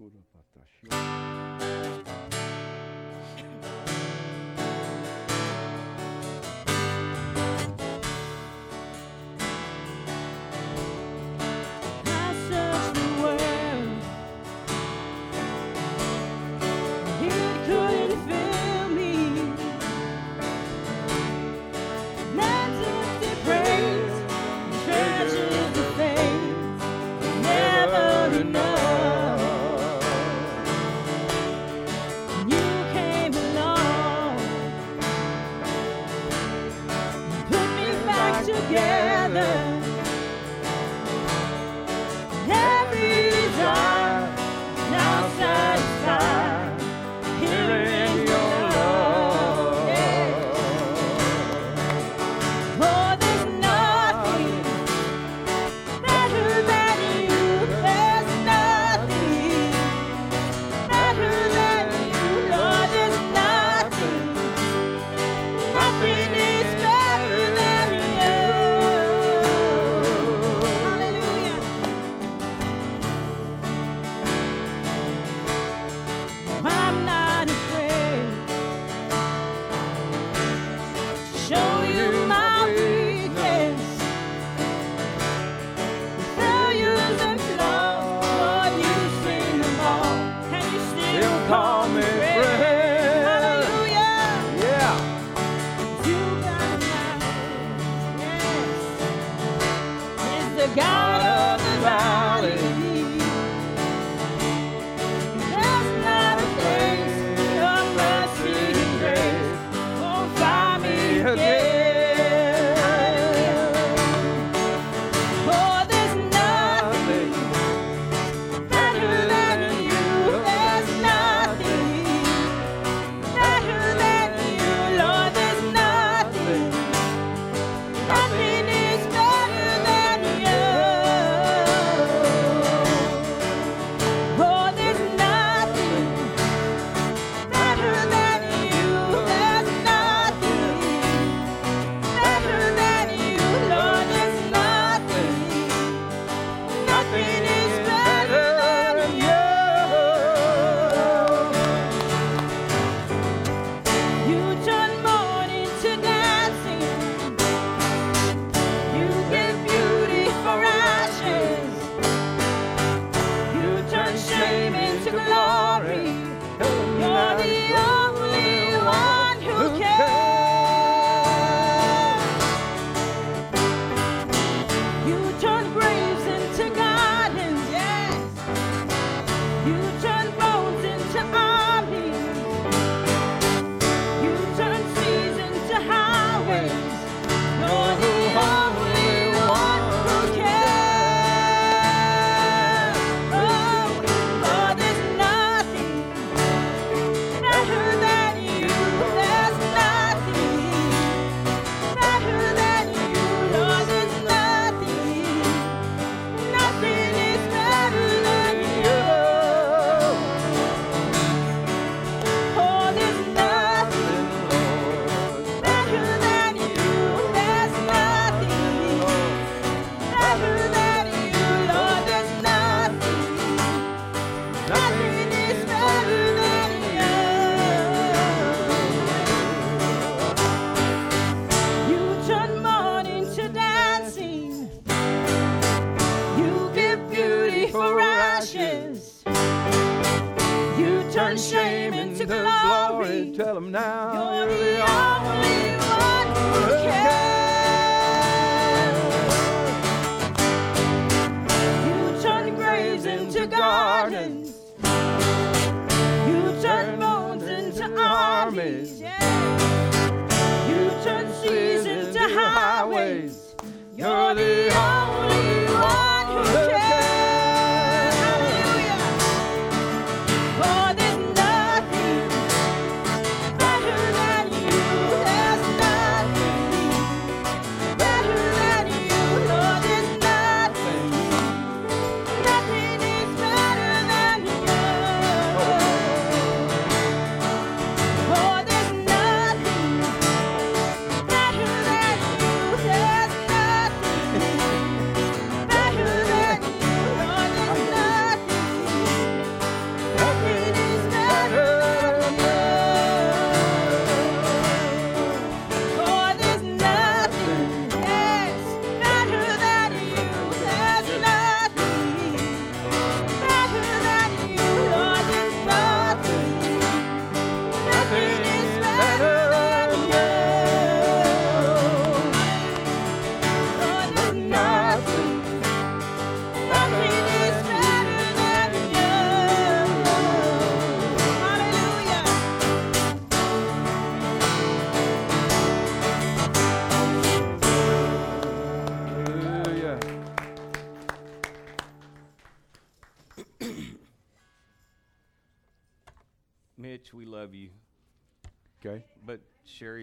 I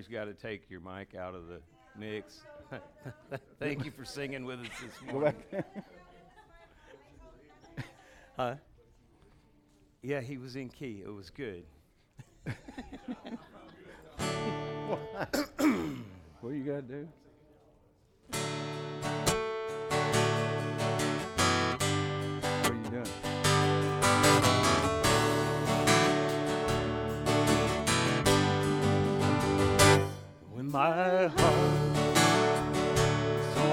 always got to take your mic out of the mix. Thank you for singing with us this morning. huh? Yeah, he was in key. It was good. what do you got to do? my heart so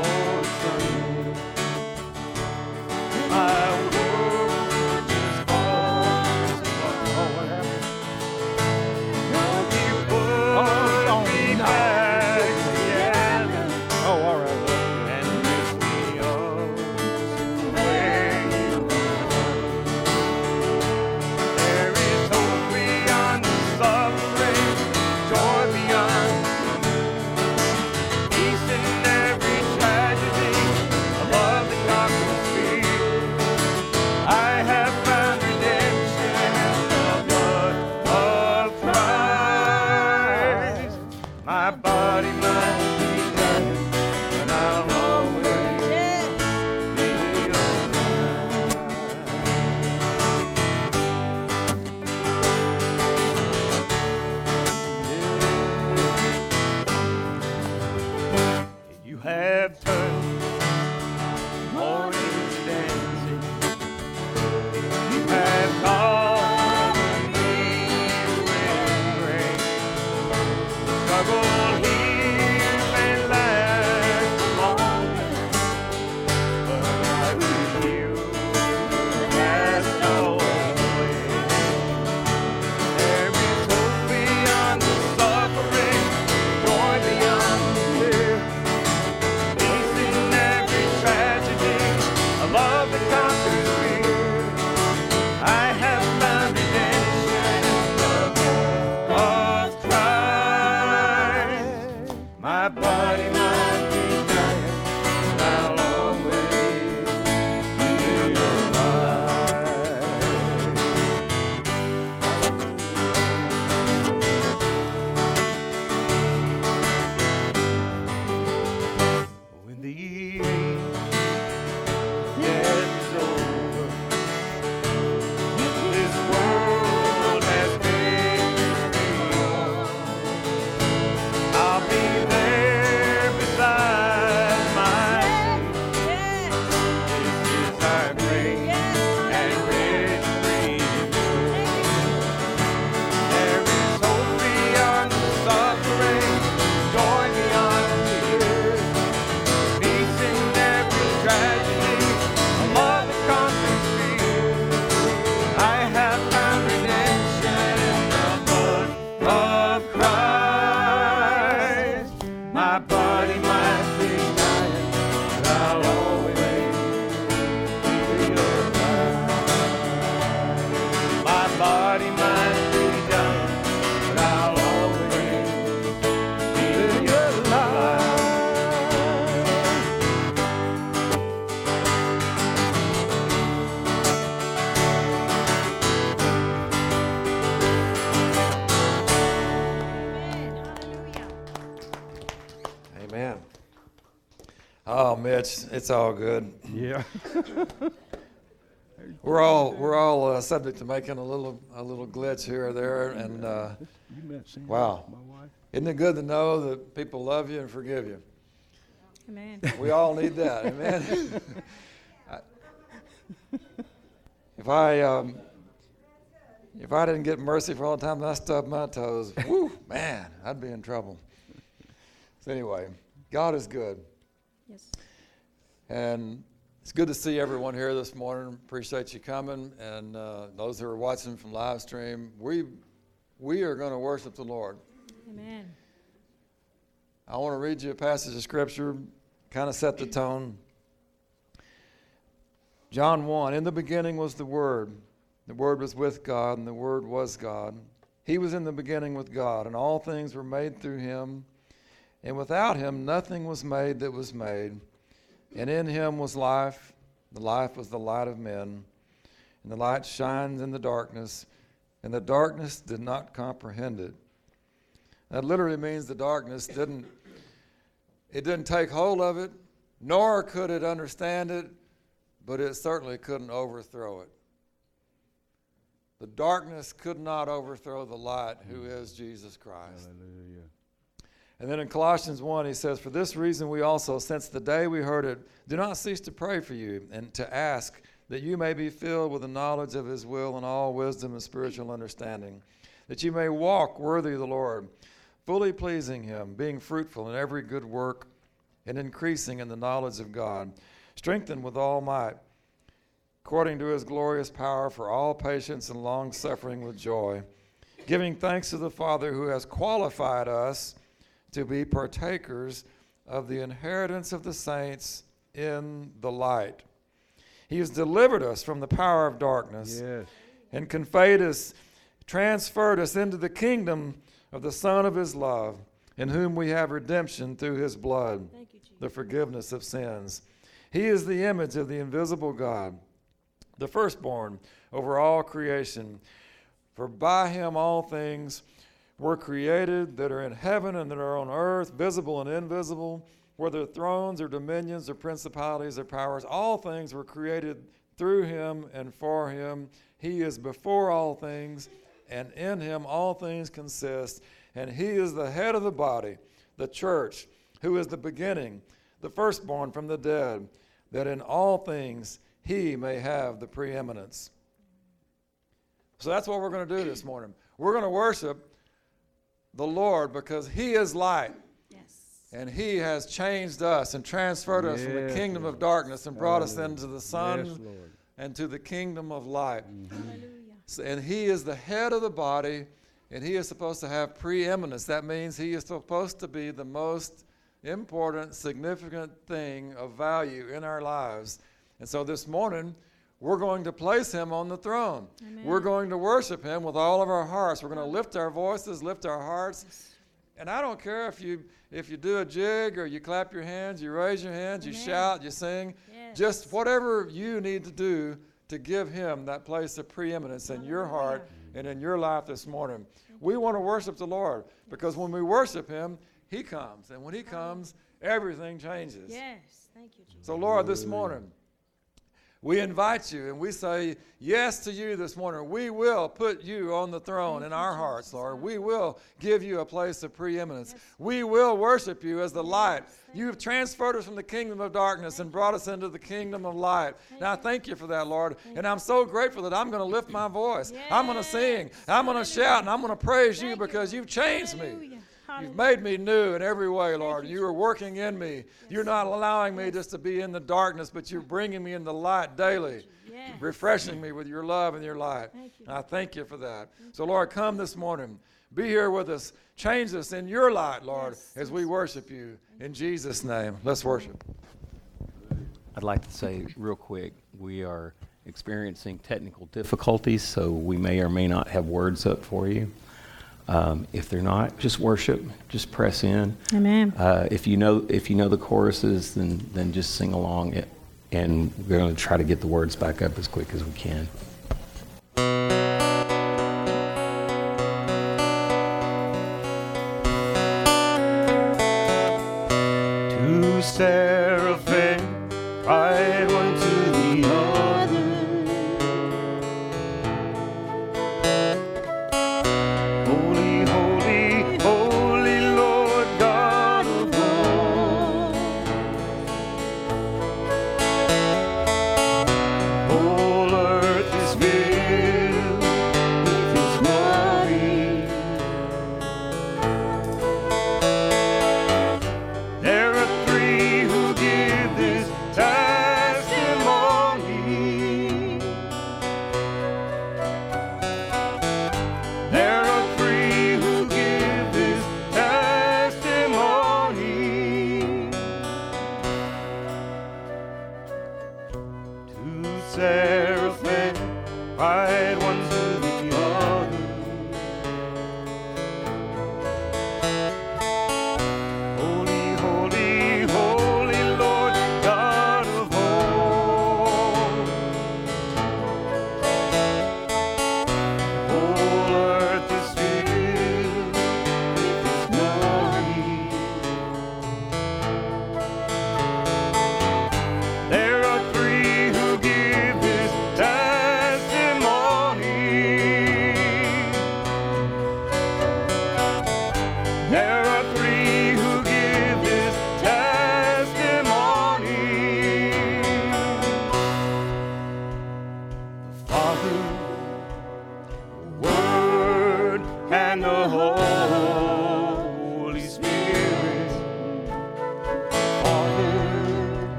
true. My Mitch, it's all good. Yeah. We're all we're all uh, subject to making a little a little glitch here or there, and uh, You met Sandy, Wow. my wife? isn't it good to know that people love you and forgive you? Amen. We all need that, amen. I- if I um, if I didn't get mercy for all the time that I stubbed my toes, whoo, man, I'd be in trouble. So anyway, God is good. Yes. And it's good to see everyone here this morning. Appreciate you coming. And uh, those who are watching from live stream, we, we are going to worship the Lord. Amen. I want to read you a passage of Scripture, kind of set the tone. John 1 In the beginning was the Word. The Word was with God, and the Word was God. He was in the beginning with God, and all things were made through him. And without him, nothing was made that was made. And in him was life. The life was the light of men. And the light shines in the darkness, and the darkness did not comprehend it. That literally means the darkness didn't it didn't take hold of it, nor could it understand it, but it certainly couldn't overthrow it. The darkness could not overthrow the light, who is Jesus Christ. Hallelujah. And then in Colossians 1, he says, For this reason we also, since the day we heard it, do not cease to pray for you and to ask that you may be filled with the knowledge of his will and all wisdom and spiritual understanding, that you may walk worthy of the Lord, fully pleasing him, being fruitful in every good work and increasing in the knowledge of God, strengthened with all might, according to his glorious power for all patience and long suffering with joy, giving thanks to the Father who has qualified us to be partakers of the inheritance of the saints in the light. He has delivered us from the power of darkness Yes. and conveyed us, transferred us into the kingdom of the Son of His love, in whom we have redemption through His blood, you, the forgiveness of sins. He is the image of the invisible God, the firstborn over all creation. For by Him all things were created that are in heaven and that are on earth, visible and invisible, whether thrones or dominions or principalities or powers, all things were created through him and for him. He is before all things, and in him all things consist. And he is the head of the body, the church, who is the beginning, the firstborn from the dead, that in all things he may have the preeminence. So that's what we're going to do this morning. We're going to worship the Lord because He is light Yes. and He has changed us and transferred us from the kingdom Lord. of darkness and brought us into the Son Yes, and to the kingdom of light. Mm-hmm. Hallelujah. So- And He is the head of the body and He is supposed to have preeminence. That means He is supposed to be the most important, significant thing of value in our lives. And so this morning, we're going to place him on the throne. Amen. We're going to worship him with all of our hearts. We're going to lift our voices, lift our hearts. And I don't care if you if you do a jig or you clap your hands, you raise your hands, you shout, you sing. Yes. Just whatever you need to do to give him that place of preeminence in your heart and in your life this morning. We want to worship the Lord because when we worship him, he comes. And when he comes, everything changes. Yes. Thank you, Jesus. So, Lord, this morning, we invite you and we say yes to you this morning. We will put you on the throne in our hearts, Lord. We will give you a place of preeminence. We will worship you as the light. You have transferred us from the kingdom of darkness and brought us into the kingdom of light. Now, I thank you for that, Lord. And I'm so grateful that I'm going to lift my voice. I'm going to sing. I'm going to shout and I'm going to praise you. because you've changed me. Hallelujah. You've made me new in every way, Lord. you, You are working in me. You're not allowing me just to be in the darkness, but you're bringing me in the light daily, refreshing me with your love and your light. And I thank you for that. So, Lord, come this morning. Be here with us. Change us in your light, Lord, as we worship you. In Jesus' name, let's worship. I'd like to say real quick, we are experiencing technical difficulties, so we may or may not have words up for you. Um, if they're not, just worship, just press in. Amen. Uh, if you know if you know the choruses, then then just sing along it, and we're going to try to get the words back up as quick as we can. seraphim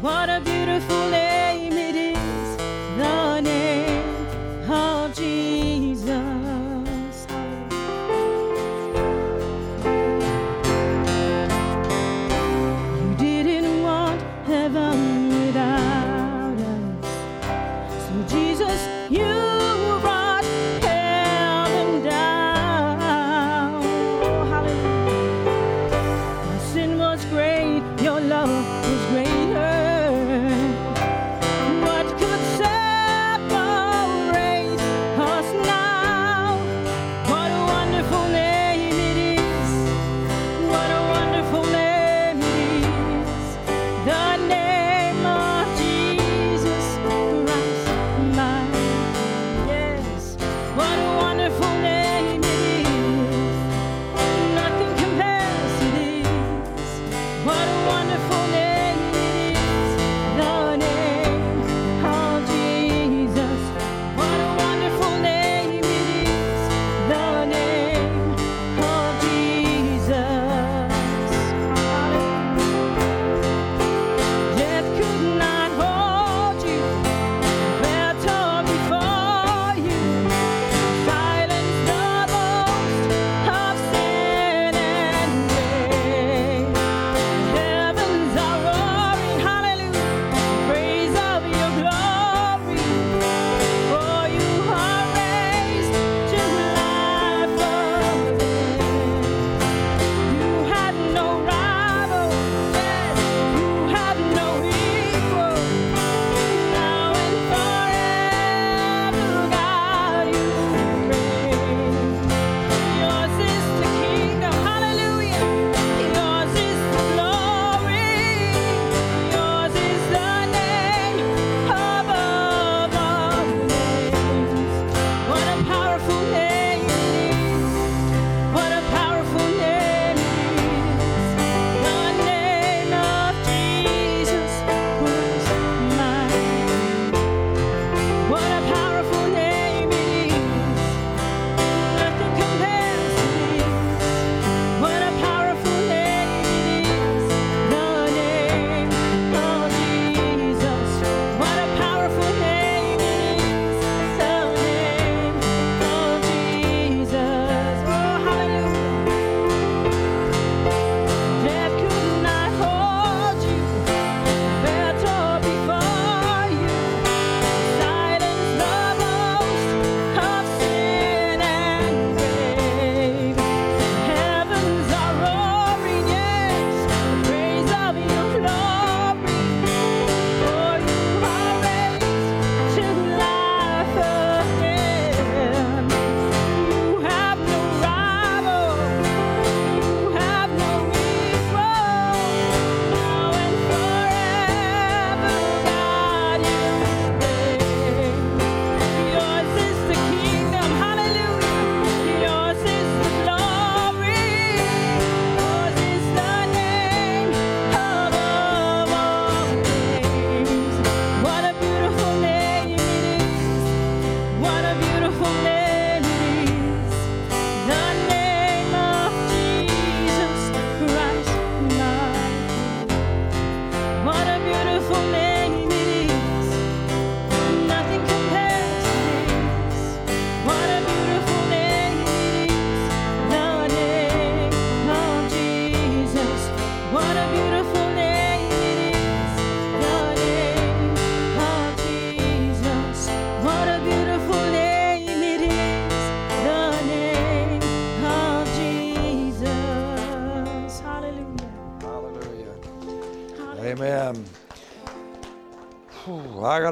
What a beautiful name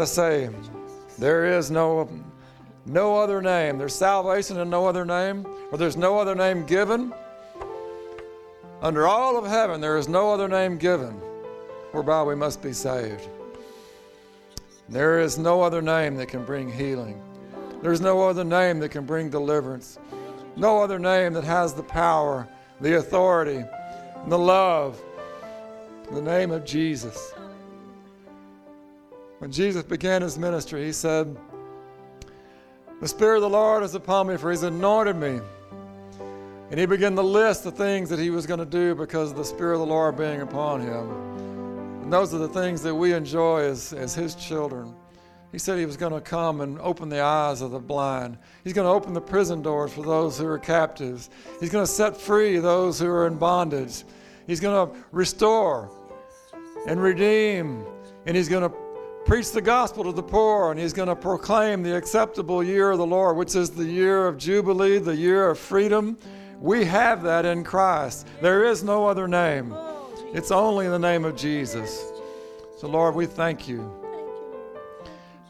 say, there is no no other name. There's salvation in no other name, or there's no other name given. Under all of heaven, there is no other name given whereby we must be saved. There is no other name that can bring healing. There's no other name that can bring deliverance. No other name that has the power, the authority, and the love. The name of Jesus. When Jesus began his ministry, he said, The Spirit of the Lord is upon me, for he's anointed me. And he began to list the things that he was going to do because of the Spirit of the Lord being upon him. And those are the things that we enjoy as, as his children. He said he was going to come and open the eyes of the blind. He's going to open the prison doors for those who are captives. He's going to set free those who are in bondage. He's going to restore and redeem. And he's going to preach the gospel to the poor. And he's going to proclaim the acceptable year of the Lord, which is the year of Jubilee, the year of freedom. We have that in Christ. There is no other name, it's only the name of Jesus. So, Lord, we thank you.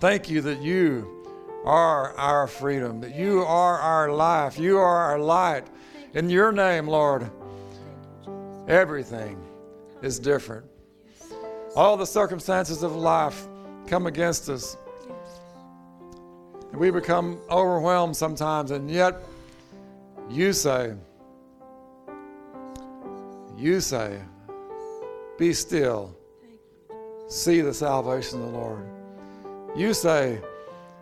Thank you that you are our freedom, that you are our life, you are our light. In your name, Lord, everything is different. All the circumstances of life come against us. And we become overwhelmed sometimes, and yet you say, you say, be still, see the salvation of the Lord. You say,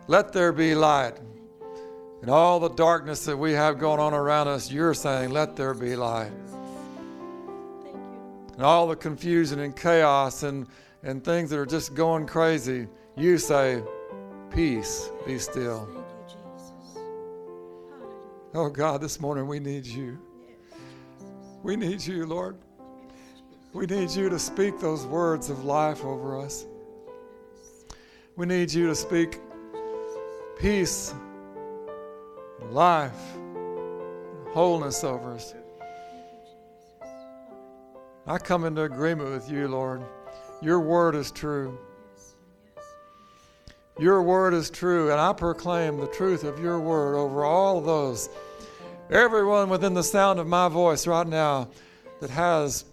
let there be light. And all the darkness that we have going on around us, you're saying, let there be light. And all the confusion and chaos and, and things that are just going crazy, you say, peace, be still. Oh God, this morning we need you. We need you, Lord. We need you to speak those words of life over us. We need you to speak peace, life, wholeness over us. I come into agreement with you, Lord. Your word is true. Your word is true, and I proclaim the truth of your word over all those, everyone within the sound of my voice right now that has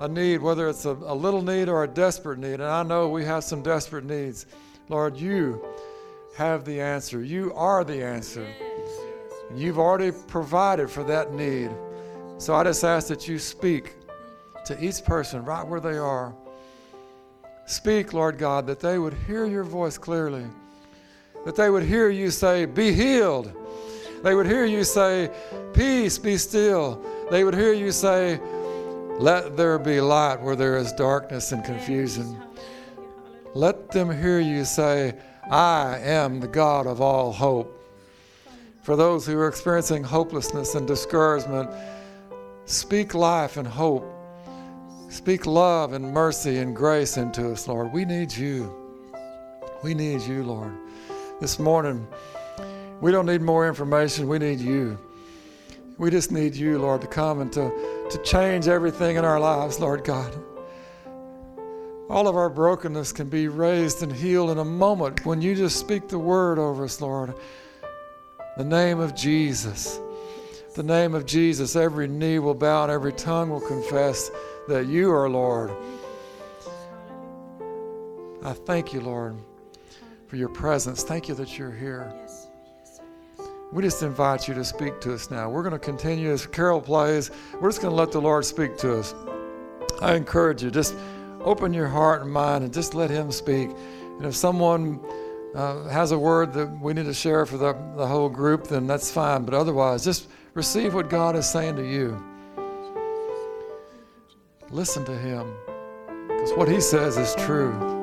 a need, whether it's a, a little need or a desperate need. And I know we have some desperate needs. Lord, you have the answer. You are the answer. You've already provided for that need. So I just ask that you speak to each person right where they are. Speak, Lord God, that they would hear your voice clearly, that they would hear you say, Be healed. They would hear you say, Peace, be still. They would hear you say, Let there be light where there is darkness and confusion. Let them hear you say, I am the God of all hope. For those who are experiencing hopelessness and discouragement, speak life and hope. Speak love and mercy and grace into us, Lord. We need you. We need you, Lord. This morning, we don't need more information. We need you. We just need you, Lord, to come and to, to change everything in our lives, Lord God. All of our brokenness can be raised and healed in a moment when you just speak the word over us, Lord. The name of Jesus. The name of Jesus. Every knee will bow and every tongue will confess that you are Lord. I thank you, Lord, for your presence. Thank you that you're here. We just invite you to speak to us now. We're going to continue as Carol plays. We're just going to let the Lord speak to us. I encourage you, just open your heart and mind and just let Him speak. And if someone uh, has a word that we need to share for the, the whole group, then that's fine. But otherwise, just receive what God is saying to you. Listen to Him because what He says is true.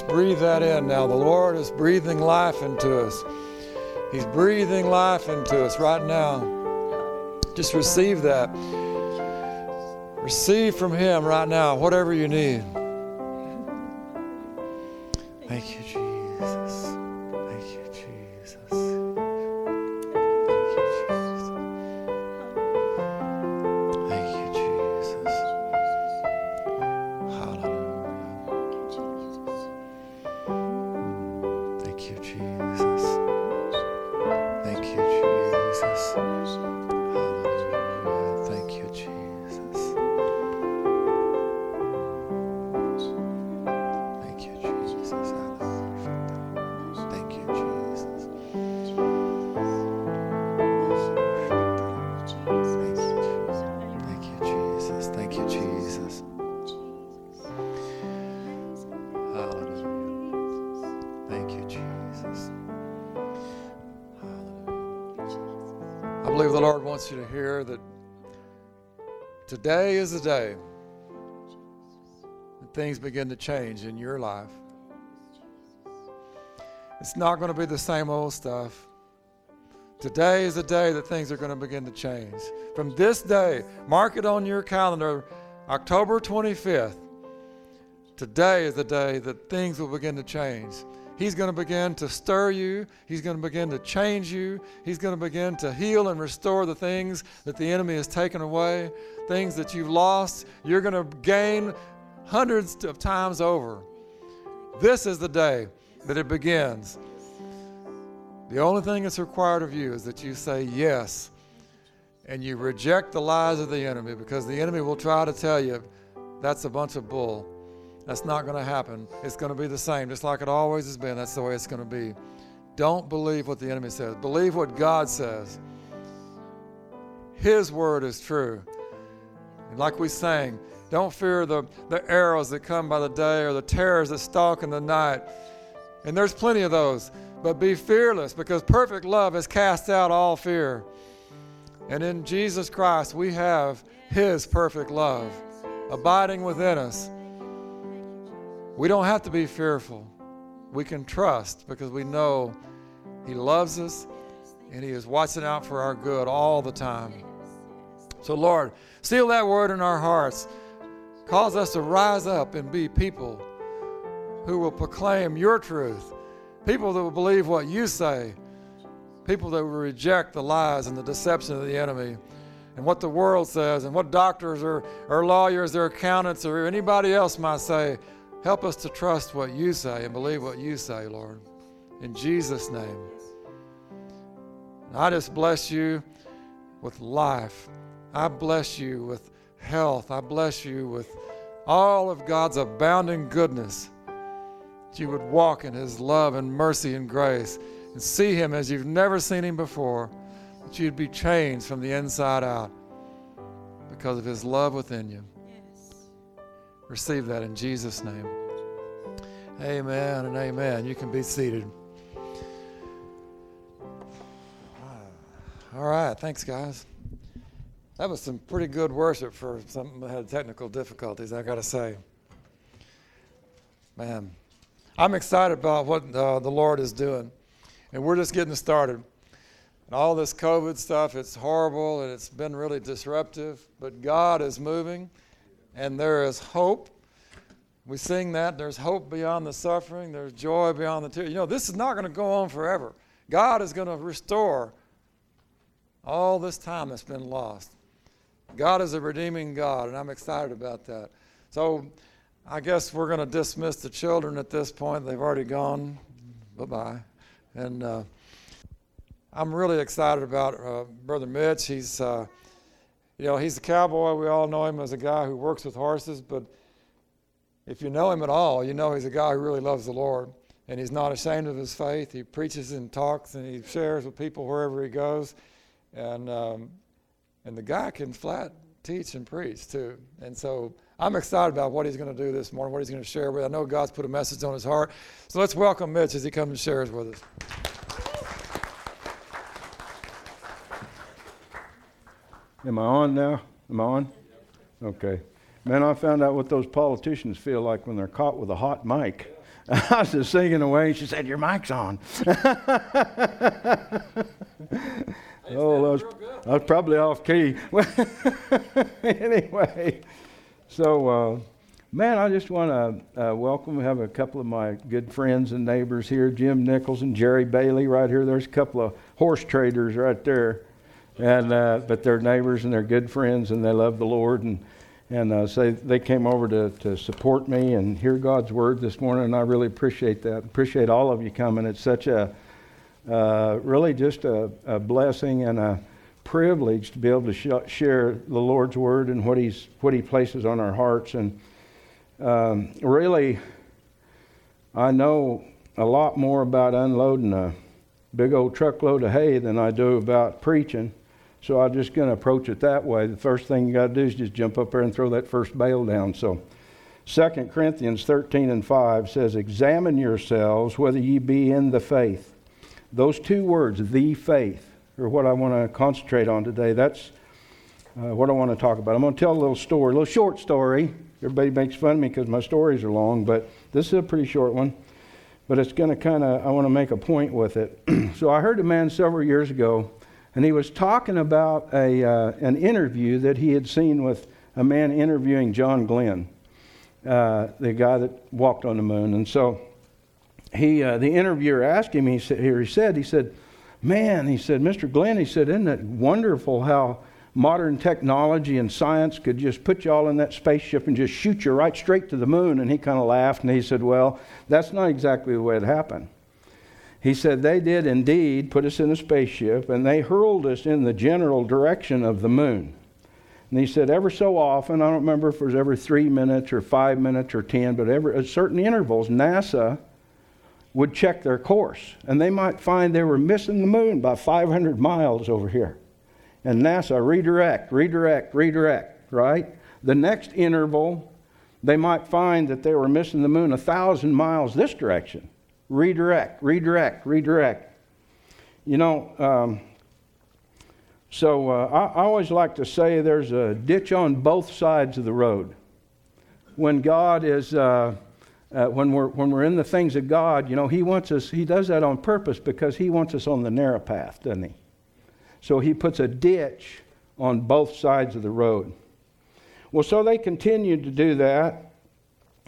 Just breathe that in now. The Lord is breathing life into us. He's breathing life into us right now. Just receive that. Receive from Him right now whatever you need. Things begin to change in your life. It's not going to be the same old stuff. Today is the day that things are going to begin to change. From this day, mark it on your calendar, October 25th. Today is the day that things will begin to change. He's going to begin to stir you. He's going to begin to change you. He's going to begin to heal and restore the things that the enemy has taken away, things that you've lost. You're going to gain hundreds of times over. This is the day that it begins. The only thing that's required of you is that you say yes and you reject the lies of the enemy because the enemy will try to tell you that's a bunch of bull. That's not going to happen. It's going to be the same, just like it always has been. That's the way it's going to be. Don't believe what the enemy says, believe what God says. His word is true. And like we sang, don't fear the, the arrows that come by the day or the terrors that stalk in the night. And there's plenty of those. But be fearless because perfect love has cast out all fear. And in Jesus Christ, we have His perfect love abiding within us. We don't have to be fearful. We can trust because we know He loves us and He is watching out for our good all the time. So, Lord, seal that word in our hearts. Cause us to rise up and be people who will proclaim your truth, people that will believe what you say, people that will reject the lies and the deception of the enemy and what the world says and what doctors or, or lawyers or accountants or anybody else might say. Help us to trust what you say and believe what you say, Lord. In Jesus' name. I just bless you with life. I bless you with health. I bless you with all of God's abounding goodness. That you would walk in His love and mercy and grace and see Him as you've never seen Him before. That you'd be changed from the inside out because of His love within you. Receive that in Jesus' name. Amen and amen. You can be seated. All right. Thanks, guys. That was some pretty good worship for something that had technical difficulties, I got to say. Man, I'm excited about what uh, the Lord is doing. And we're just getting started. And all this COVID stuff, it's horrible and it's been really disruptive, but God is moving and there is hope. We sing that there's hope beyond the suffering, there's joy beyond the tears. You know, this is not going to go on forever. God is going to restore all this time that's been lost. God is a redeeming God, and I'm excited about that. So I guess we're going to dismiss the children at this point. They've already gone. Bye bye. And uh, I'm really excited about uh, Brother Mitch. He's, uh, you know, he's a cowboy. We all know him as a guy who works with horses, but if you know him at all, you know he's a guy who really loves the Lord. And he's not ashamed of his faith. He preaches and talks and he shares with people wherever he goes. And, um, and the guy can flat teach and preach too. And so I'm excited about what he's going to do this morning, what he's going to share with. I know God's put a message on his heart. So let's welcome Mitch as he comes and shares with us. Am I on now? Am I on? Okay. Man, I found out what those politicians feel like when they're caught with a hot mic. I was just singing away, and she said, Your mic's on. oh, I was, was probably off key. anyway, so, uh, man, I just want to uh, welcome, we have a couple of my good friends and neighbors here Jim Nichols and Jerry Bailey right here. There's a couple of horse traders right there. And, uh, but they're neighbors and they're good friends and they love the Lord. And, and uh, so they came over to, to support me and hear God's word this morning, and I really appreciate that. Appreciate all of you coming. It's such a uh, really just a, a, blessing and a privilege to be able to sh- share the Lord's word and what He's what He places on our hearts. And um, really, I know a lot more about unloading a big old truckload of hay than I do about preaching. So I'm just going to approach it that way. The first thing you got to do is just jump up there and throw that first bale down. So 2 Corinthians 13 and 5 says, Examine yourselves whether ye be in the faith. Those two words, the faith, are what I want to concentrate on today. That's uh, what I want to talk about. I'm going to tell a little story, a little short story. Everybody makes fun of me because my stories are long, but this is a pretty short one. But it's going to kind of, I want to make a point with it. so I heard a man several years ago and he was talking about a, uh, an interview that he had seen with a man interviewing John Glenn, uh, the guy that walked on the moon. And so he, uh, the interviewer asked him, he said, here he said, he said, man, he said, Mr. Glenn, he said, isn't it wonderful how modern technology and science could just put you all in that spaceship and just shoot you right straight to the moon? And he kind of laughed and he said, well, that's not exactly the way it happened. He said they did indeed put us in a spaceship and they hurled us in the general direction of the moon. And he said, ever so often, I don't remember if it was every three minutes or five minutes or ten, but every, at certain intervals, NASA would check their course. And they might find they were missing the moon by 500 miles over here. And NASA redirect, redirect, redirect, right? The next interval, they might find that they were missing the moon a thousand miles this direction redirect, redirect, redirect. You know, um, so uh, I, I, always like to say there's a ditch on both sides of the road. When God is, uh, uh, when, we're, when we're in the things of God, you know, He wants us, He does that on purpose because He wants us on the narrow path, doesn't He? So He puts a ditch on both sides of the road. Well, so they continued to do that,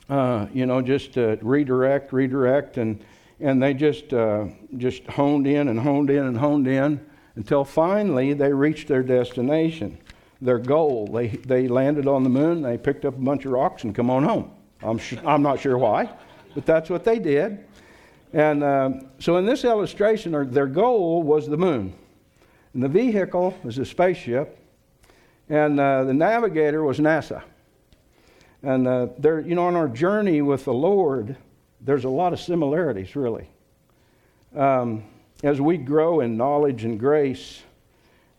uh, you know, just to redirect, redirect, and and they just uh, just honed in and honed in and honed in until finally they reached their destination, their goal. They they landed on the moon. They picked up a bunch of rocks and come on home. I'm sh- I'm not sure why, but that's what they did. And um, so in this illustration, their goal was the moon, and the vehicle was a spaceship, and uh, the navigator was NASA. And uh, they're you know on our journey with the Lord there's a lot of similarities, really. Um, as we grow in knowledge and grace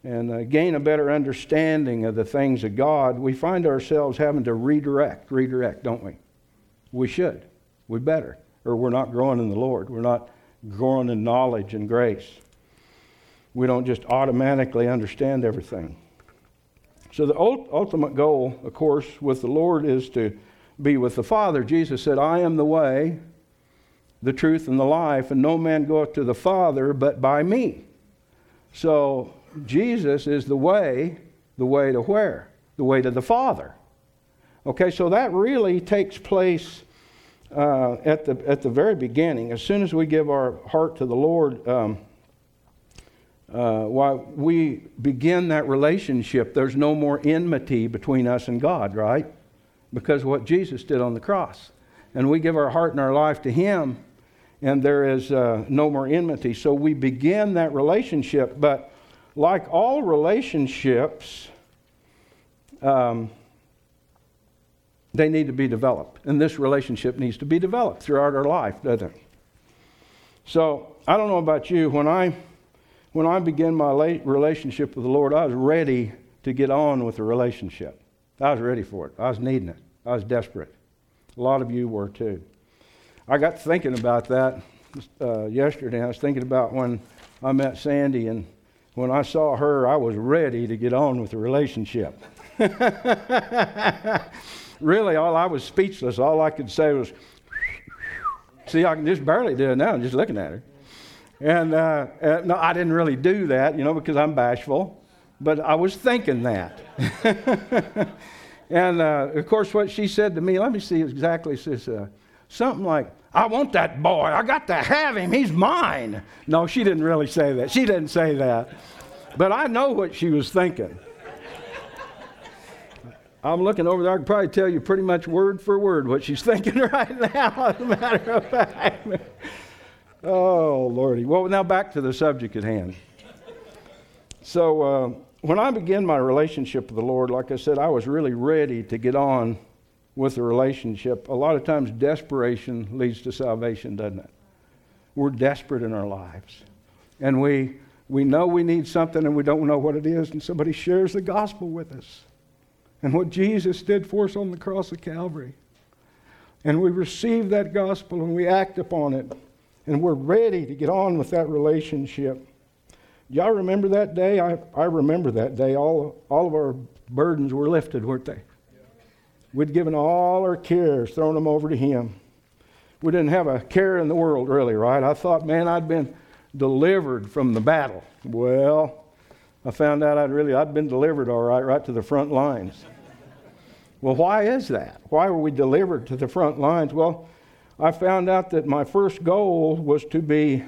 and uh, gain a better understanding of the things of God, we find ourselves having to redirect, redirect, don't we? We should. We better. Or we're not growing in the Lord. We're not growing in knowledge and grace. We don't just automatically understand everything. So, the ultimate goal, of course, with the Lord is to be with the Father. Jesus said, I am the way, the truth, and the life, and no man goeth to the Father but by me. So Jesus is the way, the way to where? The way to the Father. Okay, so that really takes place uh, at, the, at the very beginning. As soon as we give our heart to the Lord, um, uh, while we begin that relationship, there's no more enmity between us and God, right? Because what Jesus did on the cross. And we give our heart and our life to Him, and there is uh, no more enmity. So we begin that relationship, but like all relationships, um, they need to be developed. And this relationship needs to be developed throughout our life, doesn't it? So I don't know about you. When I when I began my late relationship with the Lord, I was ready to get on with the relationship. I was ready for it. I was needing it. I was desperate. A lot of you were too. I got thinking about that uh, yesterday. I was thinking about when I met Sandy, and when I saw her, I was ready to get on with the relationship. really, all I was speechless. All I could say was, See, I can just barely do it now, just looking at her. And uh, uh, no, I didn't really do that, you know, because I'm bashful. But I was thinking that. and uh, of course, what she said to me, let me see exactly, says something like, I want that boy. I got to have him. He's mine. No, she didn't really say that. She didn't say that. But I know what she was thinking. I'm looking over there. I can probably tell you pretty much word for word what she's thinking right now, as a matter of fact. oh, Lordy. Well, now back to the subject at hand. So, uh, when I began my relationship with the Lord, like I said, I was really ready to get on with the relationship. A lot of times, desperation leads to salvation, doesn't it? We're desperate in our lives. And we, we know we need something and we don't know what it is, and somebody shares the gospel with us and what Jesus did for us on the cross of Calvary. And we receive that gospel and we act upon it, and we're ready to get on with that relationship. Y'all remember that day? I, I remember that day. All, all of our burdens were lifted, weren't they? We'd given all our cares, thrown them over to Him. We didn't have a care in the world, really, right? I thought, man, I'd been delivered from the battle. Well, I found out I'd really I'd been delivered all right, right to the front lines. Well, why is that? Why were we delivered to the front lines? Well, I found out that my first goal was to be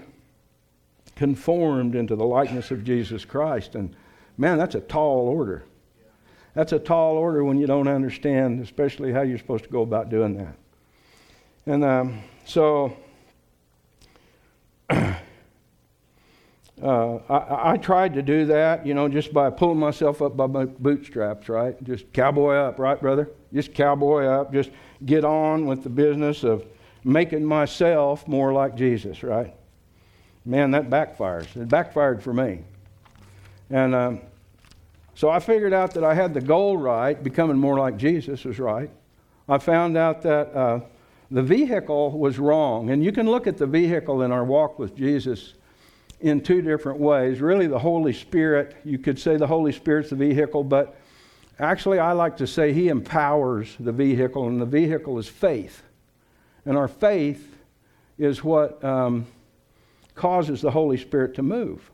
conformed into the likeness of Jesus Christ. And man, that's a tall order. That's a tall order when you don't understand, especially how you're supposed to go about doing that. And um, so Uh, I, I, tried to do that, you know, just by pulling myself up by my bootstraps, right? Just cowboy up, right, brother? Just cowboy up. Just get on with the business of making myself more like Jesus, right? Man, that backfires. It backfired for me. And um, so I figured out that I had the goal right, becoming more like Jesus was right. I found out that uh, the vehicle was wrong. And you can look at the vehicle in our walk with Jesus in two different ways. Really, the Holy Spirit, you could say the Holy Spirit's the vehicle, but actually, I like to say He empowers the vehicle, and the vehicle is faith. And our faith is what um, causes the Holy Spirit to move.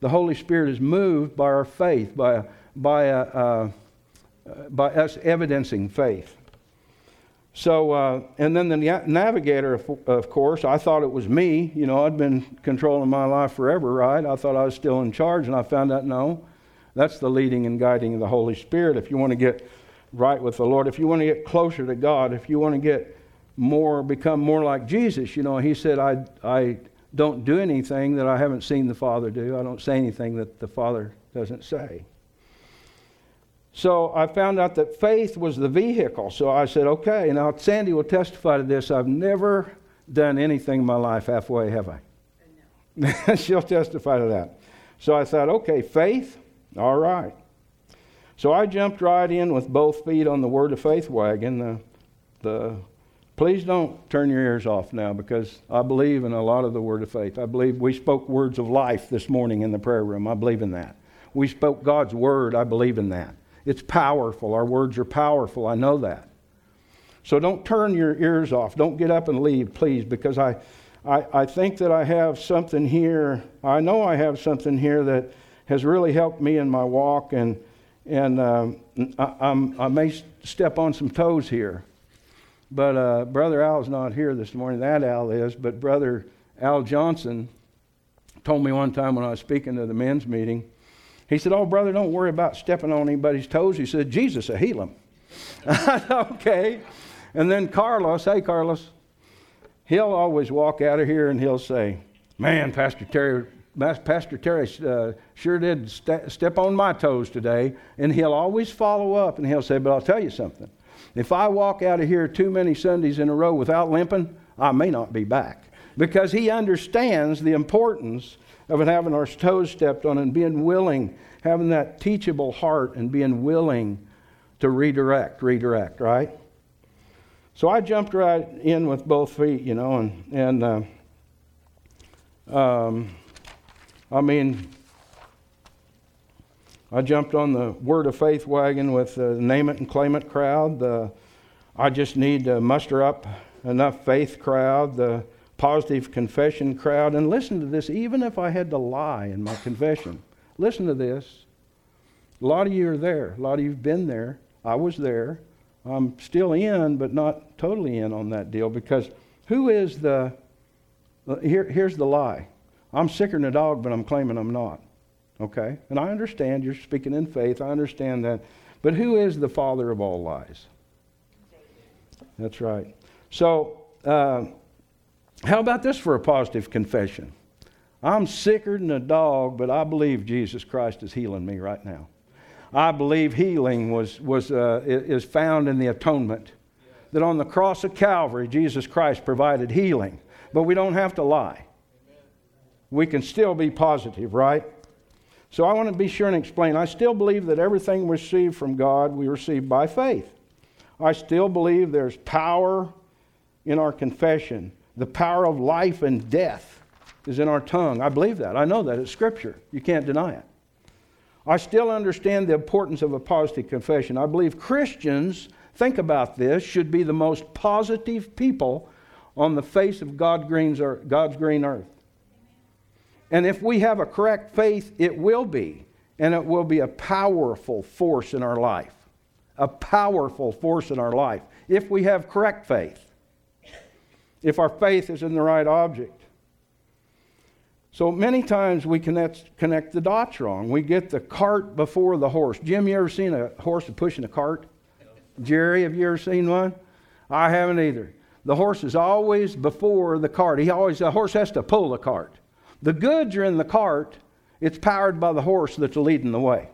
The Holy Spirit is moved by our faith, by, by, uh, uh, by us evidencing faith. So, uh, and then the navigator, of, of, course, I thought it was me. You know, I'd been controlling my life forever, right? I thought I was still in charge, and I found out no, that's the leading and guiding of the Holy Spirit. If you want to get right with the Lord, if you want to get closer to God, if you want to get more, become more like Jesus, you know, He said, I, I don't do anything that I haven't seen the Father do. I don't say anything that the Father doesn't say. So I found out that faith was the vehicle. So I said, okay. Now, Sandy will testify to this. I've never done anything in my life halfway, have I? No. She'll testify to that. So I thought, okay, faith, all right. So I jumped right in with both feet on the Word of Faith wagon. The, the, please don't turn your ears off now because I believe in a lot of the Word of Faith. I believe we spoke words of life this morning in the prayer room. I believe in that. We spoke God's Word. I believe in that. It's powerful. Our words are powerful. I know that. So don't turn your ears off. Don't get up and leave, please, because I, I, I think that I have something here. I know I have something here that has really helped me in my walk, and, and um, I, I, may step on some toes here. But uh, Brother Al's not here this morning. That Al is. But Brother Al Johnson told me one time when I was speaking to the men's meeting he said, Oh, brother, don't worry about stepping on anybody's toes. He said, Jesus will heal them. okay. And then Carlos, hey, Carlos, he'll always walk out of here and he'll say, Man, Pastor Terry, Pastor Terry uh, sure did st- step on my toes today. And he'll always follow up and he'll say, But I'll tell you something. If I walk out of here too many Sundays in a row without limping, I may not be back. Because he understands the importance of having our toes stepped on and being willing, having that teachable heart and being willing to redirect, redirect, right? So I jumped right in with both feet, you know, and, and uh, um, I mean, I jumped on the Word of Faith wagon with the Name It and Claim It crowd. The, I just need to muster up enough faith crowd, the positive confession crowd. And listen to this, even if I had to lie in my confession, listen to this. A lot of you are there. A lot of you have been there. I was there. I'm still in, but not totally in on that deal because who is the. Here, here's the lie I'm sicker than a dog, but I'm claiming I'm not. Okay? And I understand you're speaking in faith. I understand that. But who is the father of all lies? That's right. So, uh, how about this for a positive confession? I'm sicker than a dog, but I believe Jesus Christ is healing me right now. I believe healing was, was, uh, is found in the atonement. That on the cross of Calvary, Jesus Christ provided healing. But we don't have to lie. We can still be positive, right? So I want to be sure and explain. I still believe that everything we receive from God, we receive by faith. I still believe there's power in our confession. The power of life and death is in our tongue. I believe that. I know that. It's Scripture. You can't deny it. I still understand the importance of a positive confession. I believe Christians, think about this, should be the most positive people on the face of God's green earth. And if we have a correct faith, it will be. And it will be a powerful force in our life. A powerful force in our life if we have correct faith. If our faith is in the right object. So many times we connect, connect the dots wrong. We get the cart before the horse. Jim, you ever seen a horse pushing a cart? Jerry, have you ever seen one? I haven't either. The horse is always before the cart. He always the horse has to pull the cart. The goods are in the cart. It's powered by the horse that's leading the way.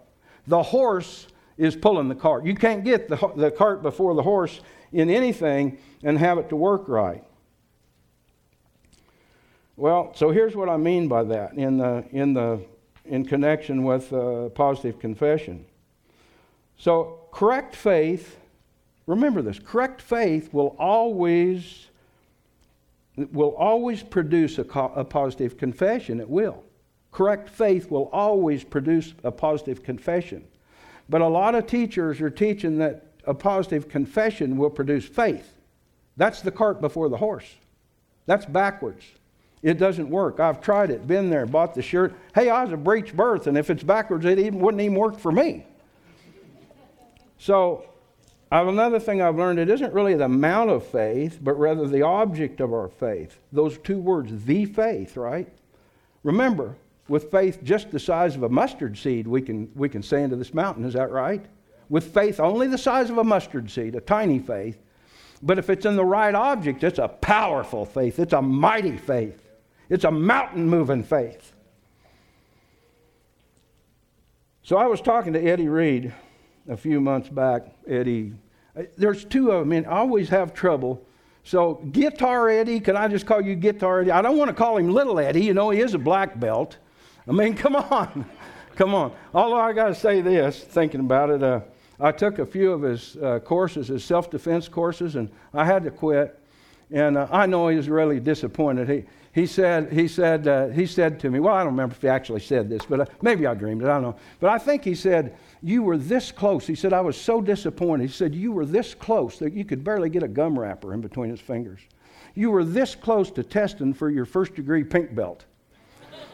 The horse is pulling the cart. You can't get the, the cart before the horse in anything and have it to work right. Well, so here's what I mean by that in, the, in, the, in connection with uh, positive confession. So, correct faith, remember this correct faith will always will always produce a, co- a positive confession. It will. Correct faith will always produce a positive confession. But a lot of teachers are teaching that a positive confession will produce faith. That's the cart before the horse. That's backwards. It doesn't work. I've tried it, been there, bought the shirt. Hey, I was a breech birth, and if it's backwards, it even, wouldn't even work for me. So another thing I've learned, it isn't really the amount of faith, but rather the object of our faith. Those two words, the faith, right? Remember, with faith just the size of a mustard seed, we can, we can say into this mountain, is that right? With faith only the size of a mustard seed, a tiny faith. But if it's in the right object, it's a powerful faith, it's a mighty faith, it's a mountain moving faith. So I was talking to Eddie Reed a few months back, Eddie. Uh, there's two of them, and I always have trouble. So, Guitar Eddie, can I just call you Guitar Eddie? I don't want to call him Little Eddie. You know, he is a black belt. I mean, come on. come on. Although I got to say this, thinking about it, uh, I took a few of his uh, courses, his self defense courses, and I had to quit. And uh, I know he was really disappointed. He, he said, he said, uh, he said to me, well, I don't remember if he actually said this, but uh, maybe I dreamed it. I don't know. But I think he said, you were this close. He said, I was so disappointed. He said, You were this close that you could barely get a gum wrapper in between his fingers. You were this close to testing for your first degree pink belt.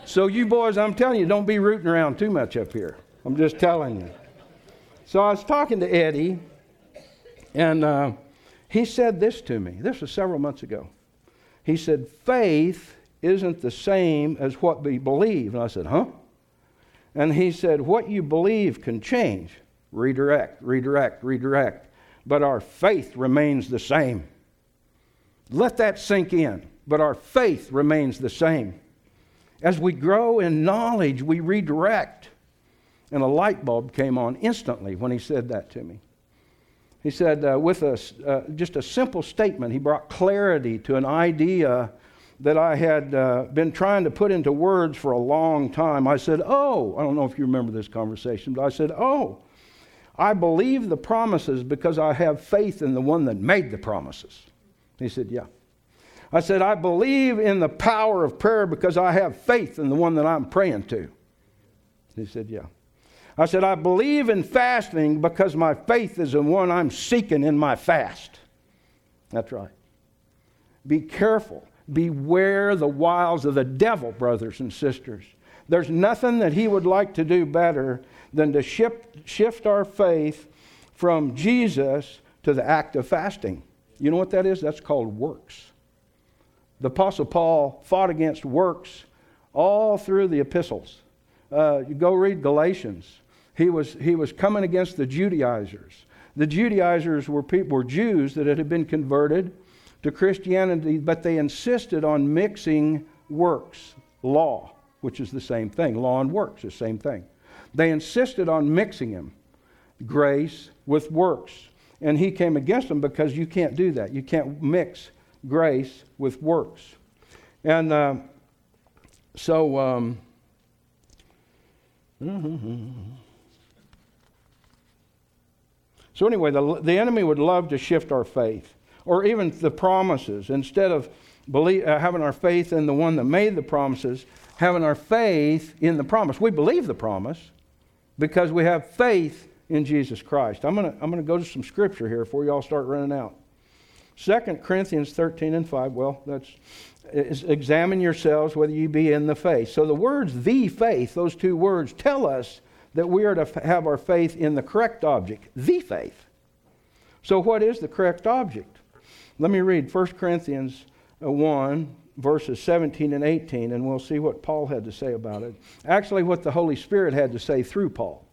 So, you boys, I'm telling you, don't be rooting around too much up here. I'm just telling you. So, I was talking to Eddie, and uh, he said this to me. This was several months ago. He said, Faith isn't the same as what we believe. And I said, Huh? And he said, What you believe can change. Redirect, redirect, redirect. But our faith remains the same. Let that sink in. But our faith remains the same. As we grow in knowledge, we redirect. And a light bulb came on instantly when he said that to me. He said, uh, with a, uh, just a simple statement, he brought clarity to an idea that I had uh, been trying to put into words for a long time. I said, Oh, I don't know if you remember this conversation, but I said, Oh, I believe the promises because I have faith in the one that made the promises. He said, Yeah. I said, I believe in the power of prayer because I have faith in the one that I'm praying to. He said, Yeah. I said, I believe in fasting because my faith is in one I'm seeking in my fast. That's right. Be careful. Beware the wiles of the devil, brothers and sisters. There's nothing that he would like to do better than to shift, shift our faith from Jesus to the act of fasting. You know what that is? That's called works. The Apostle Paul fought against works all through the epistles. Uh, you go read Galatians. He was, he was coming against the Judaizers. The Judaizers were, people, were Jews that had been converted to Christianity, but they insisted on mixing works, law, which is the same thing. Law and works the same thing. They insisted on mixing them, grace with works. And he came against them because you can't do that. You can't mix grace with works. And uh, so, um, so anyway, the, the enemy would love to shift our faith or even the promises. Instead of believe, uh, having our faith in the one that made the promises, having our faith in the promise. We believe the promise because we have faith in Jesus Christ. I'm going to I'm going to go to some scripture here before y'all start running out. 2 Corinthians 13 and 5, well, that's examine yourselves whether you be in the faith. So the words the faith, those two words, tell us that we are to have our faith in the correct object, the faith. So what is the correct object? Let me read 1 Corinthians uh, 1, verses 17 and 18, and we'll see what Paul had to say about it. Actually, what the Holy Spirit had to say through Paul,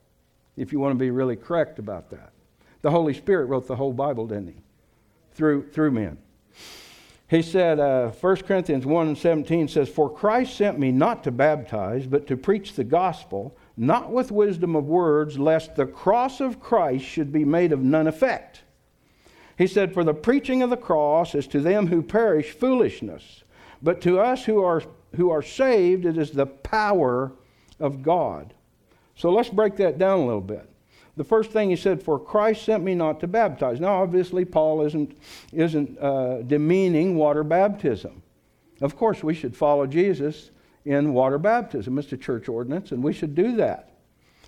if you want to be really correct about that. The Holy Spirit wrote the whole Bible, didn't he? Through, through men. He said, uh, 1 Corinthians 1 and 17 says, For Christ sent me not to baptize, but to preach the gospel, not with wisdom of words, lest the cross of Christ should be made of none effect. He said, For the preaching of the cross is to them who perish foolishness, but to us who are, who are saved, it is the power of God. So let's break that down a little bit. The first thing he said, For Christ sent me not to baptize. Now, obviously, Paul isn't, isn't uh, demeaning water baptism. Of course, we should follow Jesus in water baptism. It's a church ordinance, and we should do that.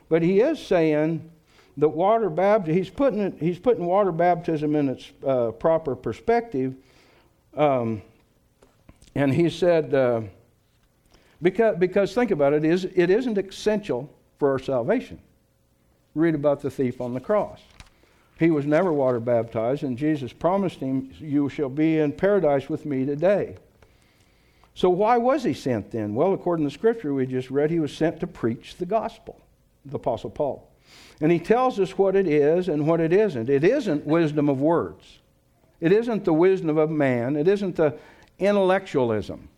But he is saying that water baptism, he's putting, it, he's putting water baptism in its uh, proper perspective. Um, and he said, uh, because, because think about it, is, it isn't essential for our salvation. Read about the thief on the cross. He was never water baptized, and Jesus promised him, You shall be in paradise with me today. So, why was he sent then? Well, according to Scripture we just read, he was sent to preach the gospel, the Apostle Paul. And he tells us what it is and what it isn't. It isn't wisdom of words, it isn't the wisdom of man, it isn't the intellectualism.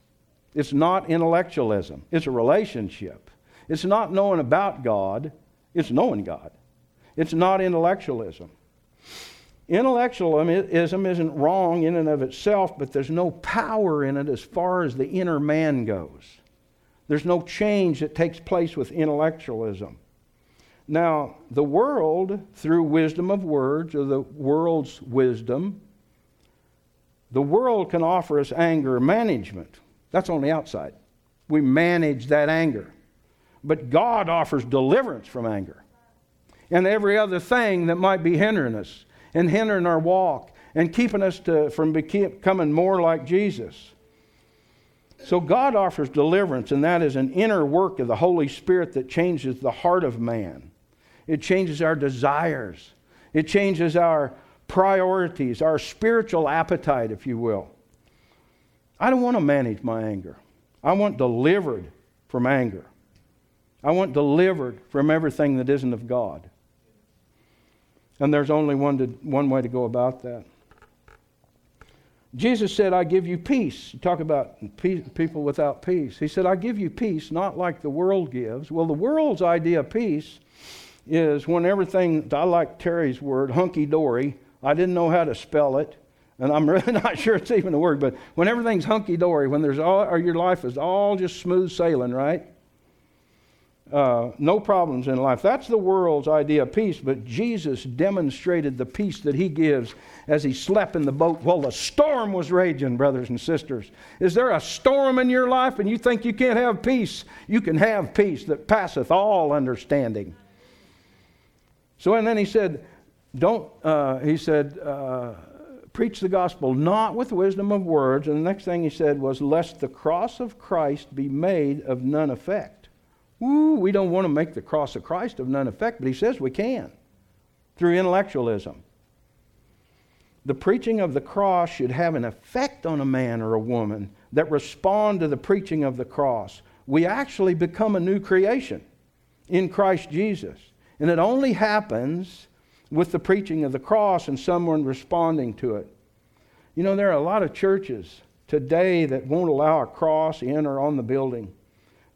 It's not intellectualism, it's a relationship. It's not knowing about God, it's knowing God. It's not intellectualism. Intellectualism isn't wrong in and of itself, but there's no power in it as far as the inner man goes. There's no change that takes place with intellectualism. Now, the world, through wisdom of words or the world's wisdom, the world can offer us anger management. That's on the outside. We manage that anger. But God offers deliverance from anger and every other thing that might be hindering us and hindering our walk and keeping us to, from becoming more like Jesus. So God offers deliverance, and that is an inner work of the Holy Spirit that changes the heart of man. It changes our desires. It changes our priorities, our spiritual appetite, if you will. I don't want to manage my anger. I want delivered from anger. I want delivered from everything that isn't of God. And there's only one, to, one way to go about that. Jesus said, I give you peace. You talk about people without peace. He said, I give you peace, not like the world gives. Well, the world's idea of peace is when everything, I like Terry's word, hunky dory. I didn't know how to spell it, and I'm really not sure it's even a word, but when everything's hunky dory, when there's all, or your life is all just smooth sailing, right? Uh, no problems in life. That's the world's idea of peace, but Jesus demonstrated the peace that he gives as he slept in the boat while the storm was raging, brothers and sisters. Is there a storm in your life and you think you can't have peace? You can have peace that passeth all understanding. So, and then he said, Don't, uh, he said, uh, preach the gospel not with wisdom of words. And the next thing he said was, lest the cross of Christ be made of none effect. Ooh, we don't want to make the cross of Christ of none effect, but he says we can through intellectualism. The preaching of the cross should have an effect on a man or a woman that respond to the preaching of the cross. We actually become a new creation in Christ Jesus. And it only happens with the preaching of the cross and someone responding to it. You know, there are a lot of churches today that won't allow a cross in or on the building.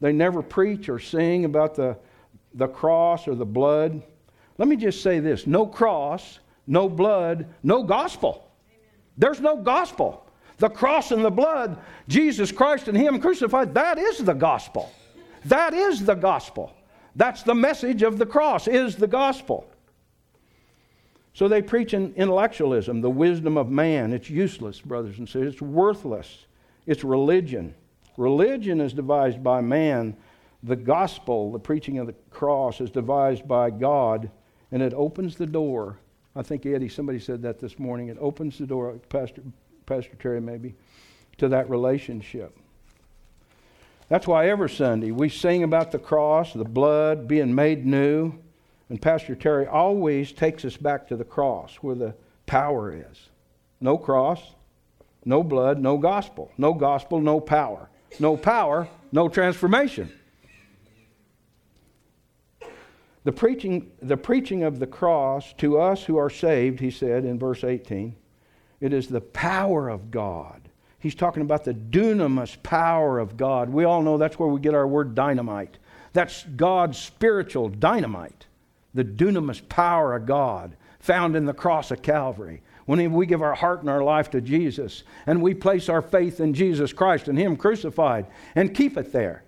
They never preach or sing about the, the cross or the blood. Let me just say this no cross, no blood, no gospel. There's no gospel. The cross and the blood, Jesus Christ and Him crucified, that is the gospel. That is the gospel. That's the message of the cross, is the gospel. So they preach in intellectualism, the wisdom of man. It's useless, brothers and sisters. It's worthless. It's religion. Religion is devised by man. The gospel, the preaching of the cross, is devised by God, and it opens the door. I think, Eddie, somebody said that this morning. It opens the door, Pastor, Pastor Terry maybe, to that relationship. That's why every Sunday we sing about the cross, the blood being made new. And Pastor Terry always takes us back to the cross where the power is. No cross, no blood, no gospel. No gospel, no power. No power, no transformation. The preaching, the preaching of the cross to us who are saved, he said in verse 18, it is the power of God. He's talking about the dunamis power of God. We all know that's where we get our word dynamite. That's God's spiritual dynamite, the dunamis power of God found in the cross of Calvary. When we give our heart and our life to Jesus and we place our faith in Jesus Christ and Him crucified and keep it there.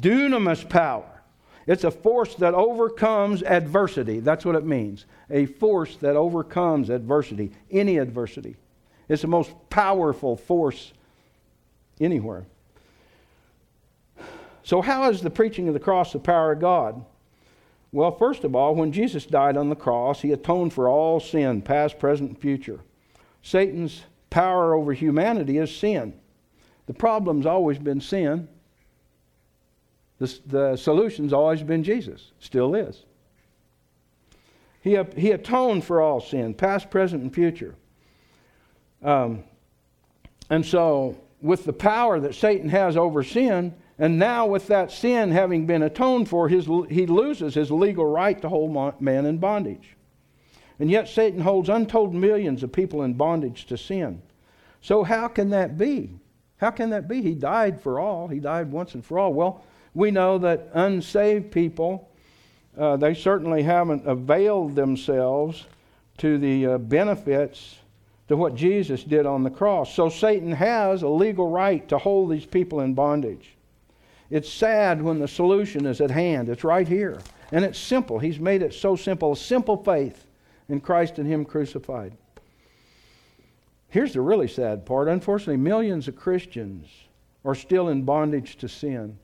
Dunamis power. It's a force that overcomes adversity. That's what it means. A force that overcomes adversity, any adversity. It's the most powerful force anywhere. So, how is the preaching of the cross the power of God? Well, first of all, when Jesus died on the cross, he atoned for all sin, past, present, and future. Satan's power over humanity is sin. The problem's always been sin. The, the solution's always been Jesus, still is. He, he atoned for all sin, past, present, and future. Um, and so, with the power that Satan has over sin, and now with that sin having been atoned for, his, he loses his legal right to hold man in bondage. And yet, Satan holds untold millions of people in bondage to sin. So, how can that be? How can that be? He died for all, he died once and for all. Well, we know that unsaved people, uh, they certainly haven't availed themselves to the uh, benefits to what Jesus did on the cross. So Satan has a legal right to hold these people in bondage. It's sad when the solution is at hand. It's right here. And it's simple. He's made it so simple. Simple faith in Christ and Him crucified. Here's the really sad part. Unfortunately, millions of Christians are still in bondage to sin.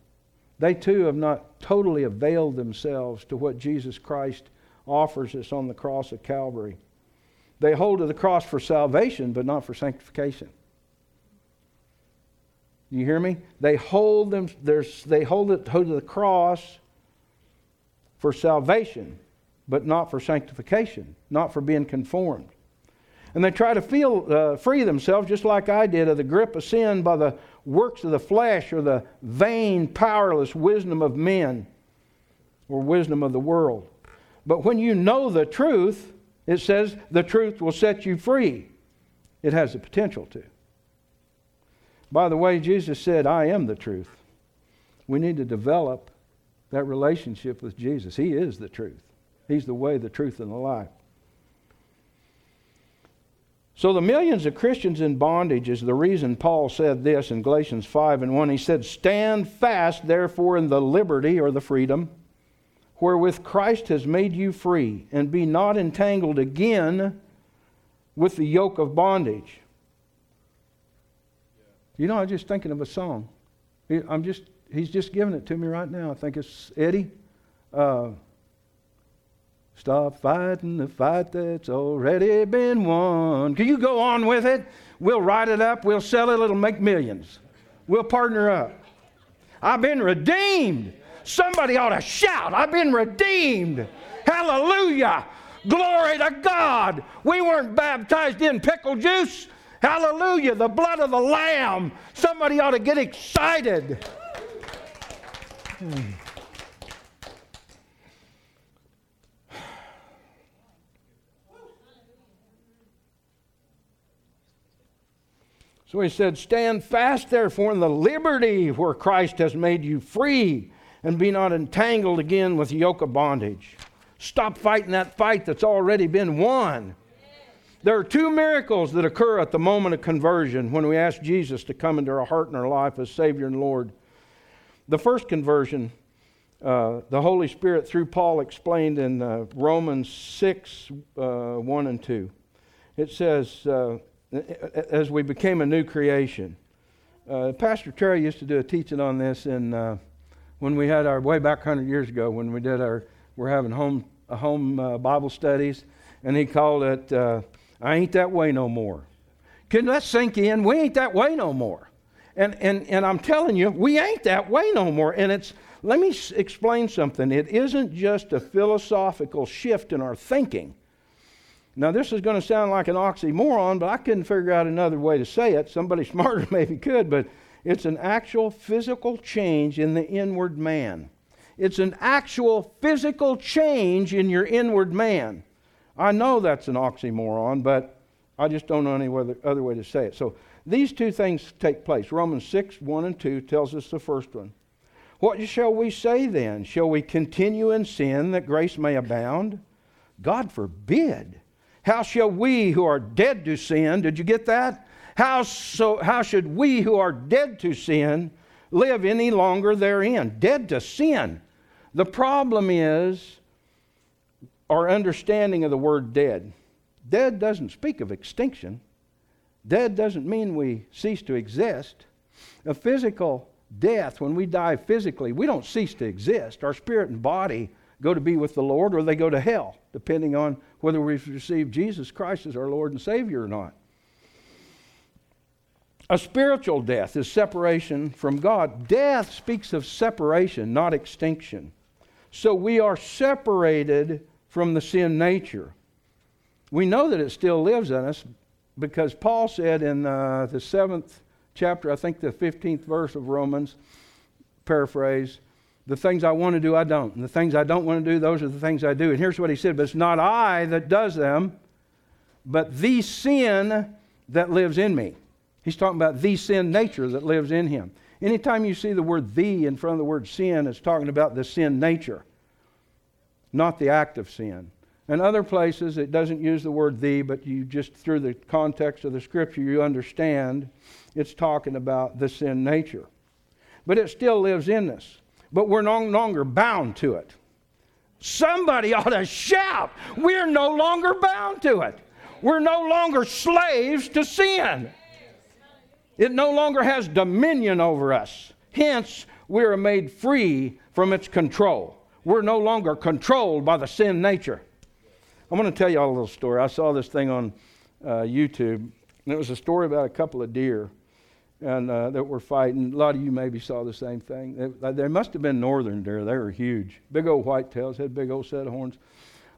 They too have not totally availed themselves to what Jesus Christ offers us on the cross of Calvary. They hold to the cross for salvation, but not for sanctification. You hear me? They hold them. They hold it to the cross for salvation, but not for sanctification, not for being conformed. And they try to feel uh, free themselves, just like I did, of the grip of sin by the works of the flesh or the vain, powerless wisdom of men or wisdom of the world. But when you know the truth, it says the truth will set you free. It has the potential to. By the way, Jesus said, I am the truth. We need to develop that relationship with Jesus. He is the truth, He's the way, the truth, and the life. So, the millions of Christians in bondage is the reason Paul said this in Galatians 5 and 1. He said, Stand fast, therefore, in the liberty or the freedom wherewith Christ has made you free, and be not entangled again with the yoke of bondage. You know, I was just thinking of a song. I'm just, he's just giving it to me right now. I think it's Eddie. Uh, Stop fighting the fight that's already been won. Can you go on with it? We'll write it up, we'll sell it, it'll make millions. We'll partner up. I've been redeemed. Somebody ought to shout, I've been redeemed. Hallelujah. Glory to God. We weren't baptized in pickle juice. Hallelujah. The blood of the Lamb. Somebody ought to get excited. So he said, Stand fast, therefore, in the liberty where Christ has made you free, and be not entangled again with the yoke of bondage. Stop fighting that fight that's already been won. There are two miracles that occur at the moment of conversion when we ask Jesus to come into our heart and our life as Savior and Lord. The first conversion, uh, the Holy Spirit through Paul explained in uh, Romans 6 uh, 1 and 2. It says, uh, as we became a new creation. Uh, Pastor Terry used to do a teaching on this in, uh, when we had our, way back 100 years ago, when we did our, we're having home, home Bible studies, and he called it, I ain't that way no more. Can that sink in? We ain't that way no more. And, and, and I'm telling you, we ain't that way no more. And it's, let me s- explain something. It isn't just a philosophical shift in our thinking. Now, this is going to sound like an oxymoron, but I couldn't figure out another way to say it. Somebody smarter maybe could, but it's an actual physical change in the inward man. It's an actual physical change in your inward man. I know that's an oxymoron, but I just don't know any other way to say it. So these two things take place. Romans 6, 1 and 2 tells us the first one. What shall we say then? Shall we continue in sin that grace may abound? God forbid. How shall we who are dead to sin, did you get that? How, so, how should we who are dead to sin live any longer therein? Dead to sin. The problem is our understanding of the word dead. Dead doesn't speak of extinction. Dead doesn't mean we cease to exist. A physical death, when we die physically, we don't cease to exist. Our spirit and body go to be with the Lord or they go to hell, depending on whether we've received Jesus Christ as our Lord and Savior or not. A spiritual death is separation from God. Death speaks of separation, not extinction. So we are separated from the sin nature. We know that it still lives in us because Paul said in uh, the seventh chapter, I think the 15th verse of Romans, paraphrase, the things I want to do, I don't. And the things I don't want to do, those are the things I do. And here's what he said But it's not I that does them, but the sin that lives in me. He's talking about the sin nature that lives in him. Anytime you see the word the in front of the word sin, it's talking about the sin nature not the act of sin. In other places, it doesn't use the word "the," but you just, through the context of the scripture, you understand it's talking about the sin nature. But it still lives in us. But we're no longer bound to it. Somebody ought to shout, we're no longer bound to it. We're no longer slaves to sin. It no longer has dominion over us. Hence, we are made free from its control we're no longer controlled by the sin nature. I'm going to tell you all a little story. I saw this thing on uh, YouTube, and it was a story about a couple of deer and uh, that were fighting. A lot of you maybe saw the same thing. They, they must have been northern deer. They were huge, big old white tails, had big old set of horns.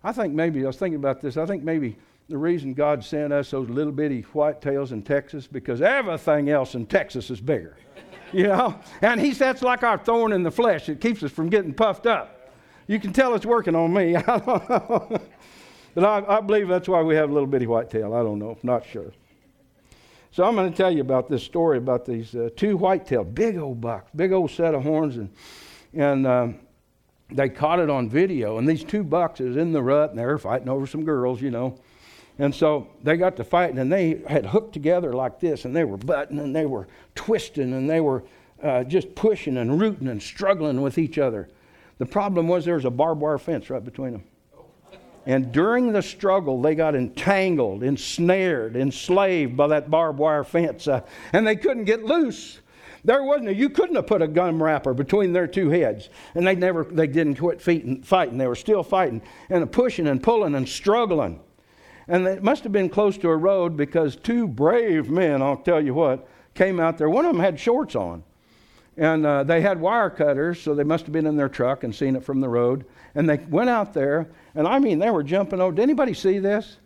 I think maybe I was thinking about this. I think maybe the reason God sent us those little bitty white tails in Texas because everything else in Texas is bigger, you know. And He that's like our thorn in the flesh. It keeps us from getting puffed up. You can tell it's working on me. but I, I, believe that's why we have a little bitty white tail. I don't know, not sure. So I'm going to tell you about this story about these uh, two whitetail, big old bucks, big old set of horns, and and um, they caught it on video. And these two bucks is in the rut, and they're fighting over some girls, you know. And so they got to fighting, and they had hooked together like this, and they were butting, and they were twisting, and they were uh, just pushing and rooting and struggling with each other. The problem was there was a barbed wire fence right between them. And during the struggle, they got entangled, ensnared, enslaved by that barbed wire fence, uh, and they couldn't get loose. There wasn't a, you couldn't have put a gum wrapper between their two heads. And they never, they didn't quit fighting, fighting. They were still fighting and pushing and pulling and struggling. And it must have been close to a road because two brave men, I'll tell you what, came out there. One of them had shorts on. And uh, they had wire cutters, so they must have been in their truck and seen it from the road. And they went out there, and I mean, they were jumping over. Did anybody see this?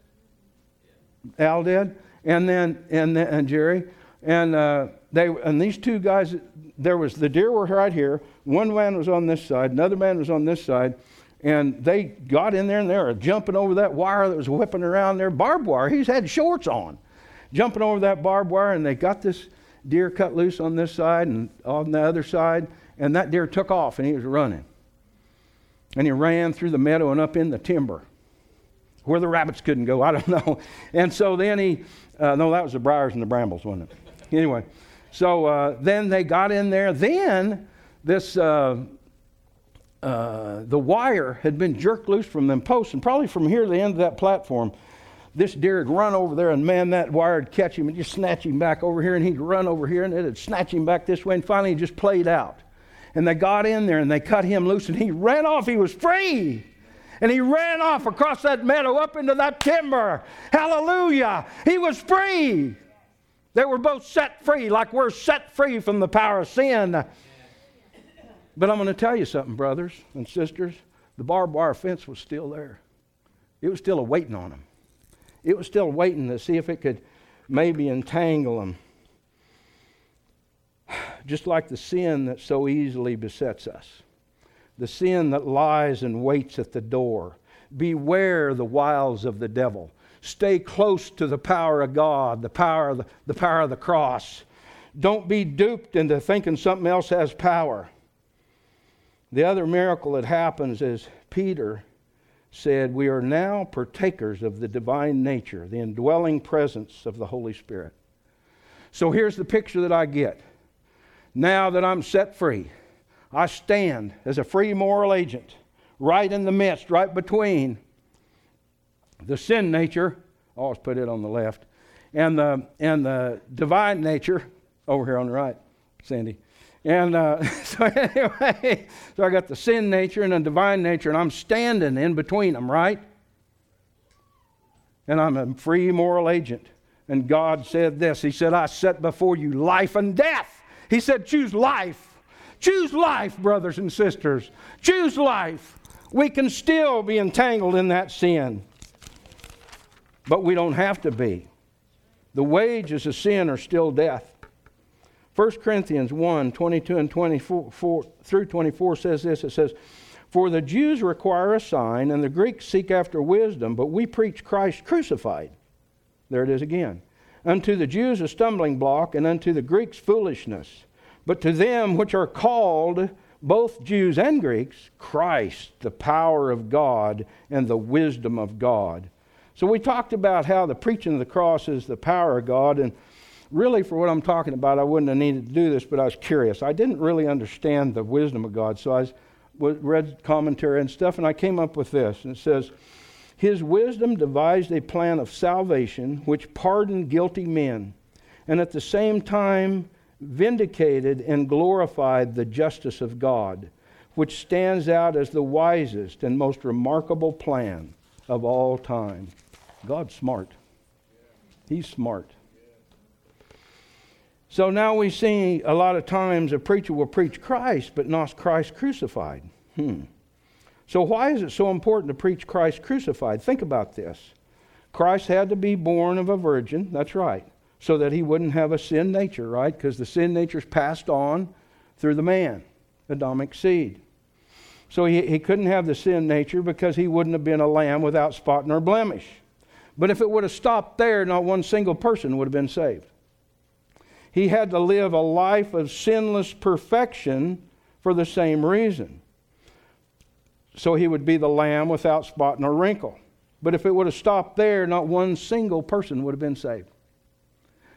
Al did, and then and then, and Jerry, and uh, they and these two guys. There was the deer were right here. One man was on this side, another man was on this side, and they got in there and they were jumping over that wire that was whipping around there, barbed wire. He's had shorts on, jumping over that barbed wire, and they got this deer cut loose on this side and on the other side, and that deer took off and he was running. And he ran through the meadow and up in the timber where the rabbits couldn't go. I don't know. And so then he, uh, no, that was the briars and the brambles, wasn't it? Anyway, so uh, then they got in there. Then this, uh, uh, the wire had been jerked loose from them posts, and probably from here to the end of that platform, this deer would run over there, and man, that wire would catch him and just snatch him back over here, and he'd run over here, and it'd snatch him back this way, and finally he just played out. And they got in there and they cut him loose, and he ran off. He was free. And he ran off across that meadow up into that timber. Hallelujah. He was free. They were both set free, like we're set free from the power of sin. But I'm going to tell you something, brothers and sisters. The barbed wire fence was still there, it was still waiting on them. It was still waiting to see if it could maybe entangle them. Just like the sin that so easily besets us the sin that lies and waits at the door. Beware the wiles of the devil. Stay close to the power of God, the power of the, the power of the cross. Don't be duped into thinking something else has power. The other miracle that happens is Peter said, We are now partakers of the divine nature, the indwelling presence of the Holy Spirit. So here's the picture that I get. Now that I'm set free, I stand as a free moral agent right in the midst, right between the sin nature, always put it on the left, and the, and the divine nature over here on the right, Sandy. And uh, so, anyway, so I got the sin nature and the divine nature, and I'm standing in between them, right? And I'm a free moral agent. And God said this He said, I set before you life and death. He said, choose life. Choose life, brothers and sisters. Choose life. We can still be entangled in that sin, but we don't have to be. The wages of sin are still death. 1 Corinthians 1 22 and 24 through 24 says this it says, For the Jews require a sign, and the Greeks seek after wisdom, but we preach Christ crucified. There it is again. Unto the Jews a stumbling block, and unto the Greeks foolishness. But to them which are called, both Jews and Greeks, Christ, the power of God and the wisdom of God. So we talked about how the preaching of the cross is the power of God, and really for what I'm talking about, I wouldn't have needed to do this, but I was curious. I didn't really understand the wisdom of God, so I read commentary and stuff, and I came up with this, and it says, His wisdom devised a plan of salvation which pardoned guilty men, and at the same time vindicated and glorified the justice of God, which stands out as the wisest and most remarkable plan of all time. God's smart. He's smart. So now we see a lot of times a preacher will preach Christ, but not Christ crucified. Hmm. So, why is it so important to preach Christ crucified? Think about this. Christ had to be born of a virgin, that's right so that he wouldn't have a sin nature, right? Because the sin nature is passed on through the man, Adamic seed. So he, he couldn't have the sin nature because he wouldn't have been a lamb without spot nor blemish. But if it would have stopped there, not one single person would have been saved. He had to live a life of sinless perfection for the same reason. So he would be the lamb without spot nor wrinkle. But if it would have stopped there, not one single person would have been saved.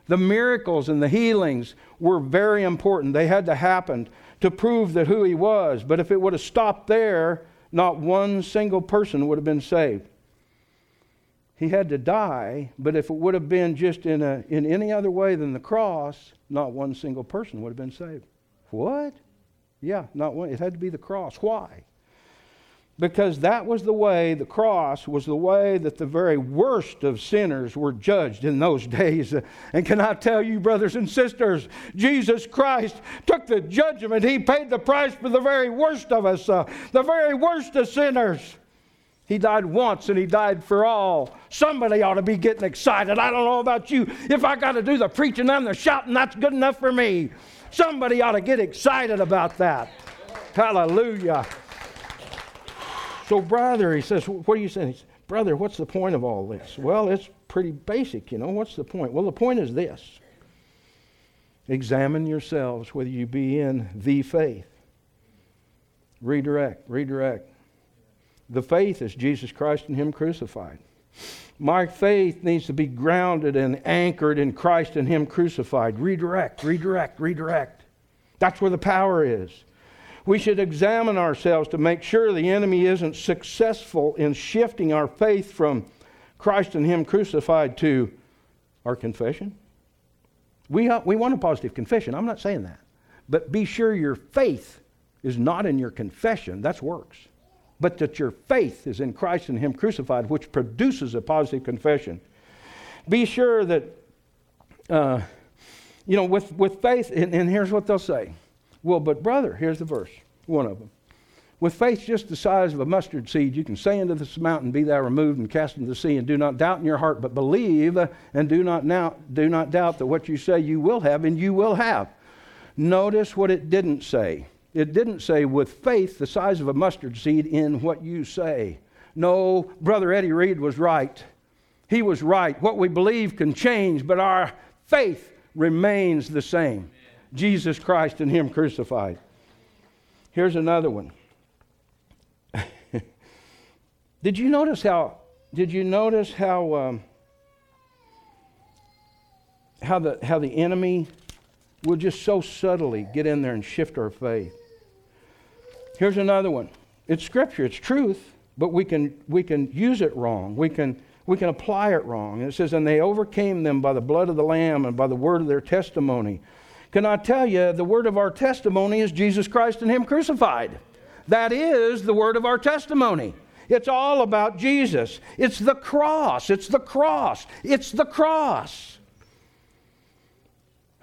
The miracles and the healings were very important. They had to happen to prove that who he was. But if it would have stopped there, not one single person would have been saved. He had to die, but if it would have been just in, a, in any other way than the cross, not one single person would have been saved. What? Yeah, not one. It had to be the cross. Why? Because that was the way, the cross was the way that the very worst of sinners were judged in those days. And can I tell you, brothers and sisters, Jesus Christ took the judgment. He paid the price for the very worst of us, uh, the very worst of sinners. He died once and he died for all. Somebody ought to be getting excited. I don't know about you. If I got to do the preaching and the shouting, that's good enough for me. Somebody ought to get excited about that. Hallelujah. So, brother, he says, What are you saying? He says, Brother, what's the point of all this? Well, it's pretty basic, you know. What's the point? Well, the point is this examine yourselves whether you be in the faith. Redirect, redirect. The faith is Jesus Christ and Him crucified. My faith needs to be grounded and anchored in Christ and Him crucified. Redirect, redirect, redirect. That's where the power is. We should examine ourselves to make sure the enemy isn't successful in shifting our faith from Christ and Him crucified to our confession. We, uh, we want a positive confession. I'm not saying that. But be sure your faith is not in your confession. That's works but that your faith is in Christ and Him crucified, which produces a positive confession. Be sure that, uh, you know, with, with faith, and, and here's what they'll say. Well, but brother, here's the verse, one of them. With faith just the size of a mustard seed, you can say unto this mountain, Be thou removed and cast into the sea, and do not doubt in your heart, but believe, and do not, now, do not doubt that what you say you will have, and you will have. Notice what it didn't say. It didn't say, with faith the size of a mustard seed in what you say. No, Brother Eddie Reed was right. He was right. What we believe can change, but our faith remains the same. Jesus Christ and Him crucified. Here's another one. did you notice how? Did you notice how? Um, how the how the enemy will just so subtly get in there and shift our faith. Here's another one. It's scripture, it's truth, but we can, we can use it wrong. We can, we can apply it wrong. And it says, And they overcame them by the blood of the Lamb and by the word of their testimony. Can I tell you, the word of our testimony is Jesus Christ and Him crucified. That is the word of our testimony. It's all about Jesus. It's the cross. It's the cross. It's the cross.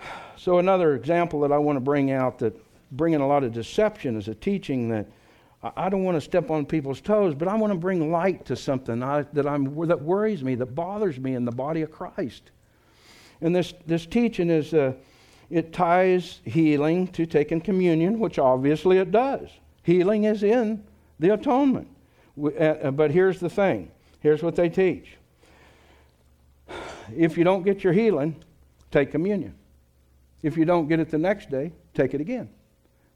So, another example that I want to bring out that bringing a lot of deception as a teaching that I don't want to step on people's toes, but I want to bring light to something I, that, I'm, that worries me, that bothers me in the body of Christ. And this, this teaching is, uh, it ties healing to taking communion, which obviously it does. Healing is in the atonement. Uh, uh, but here's the thing here's what they teach. If you don't get your healing, take communion. If you don't get it the next day, take it again.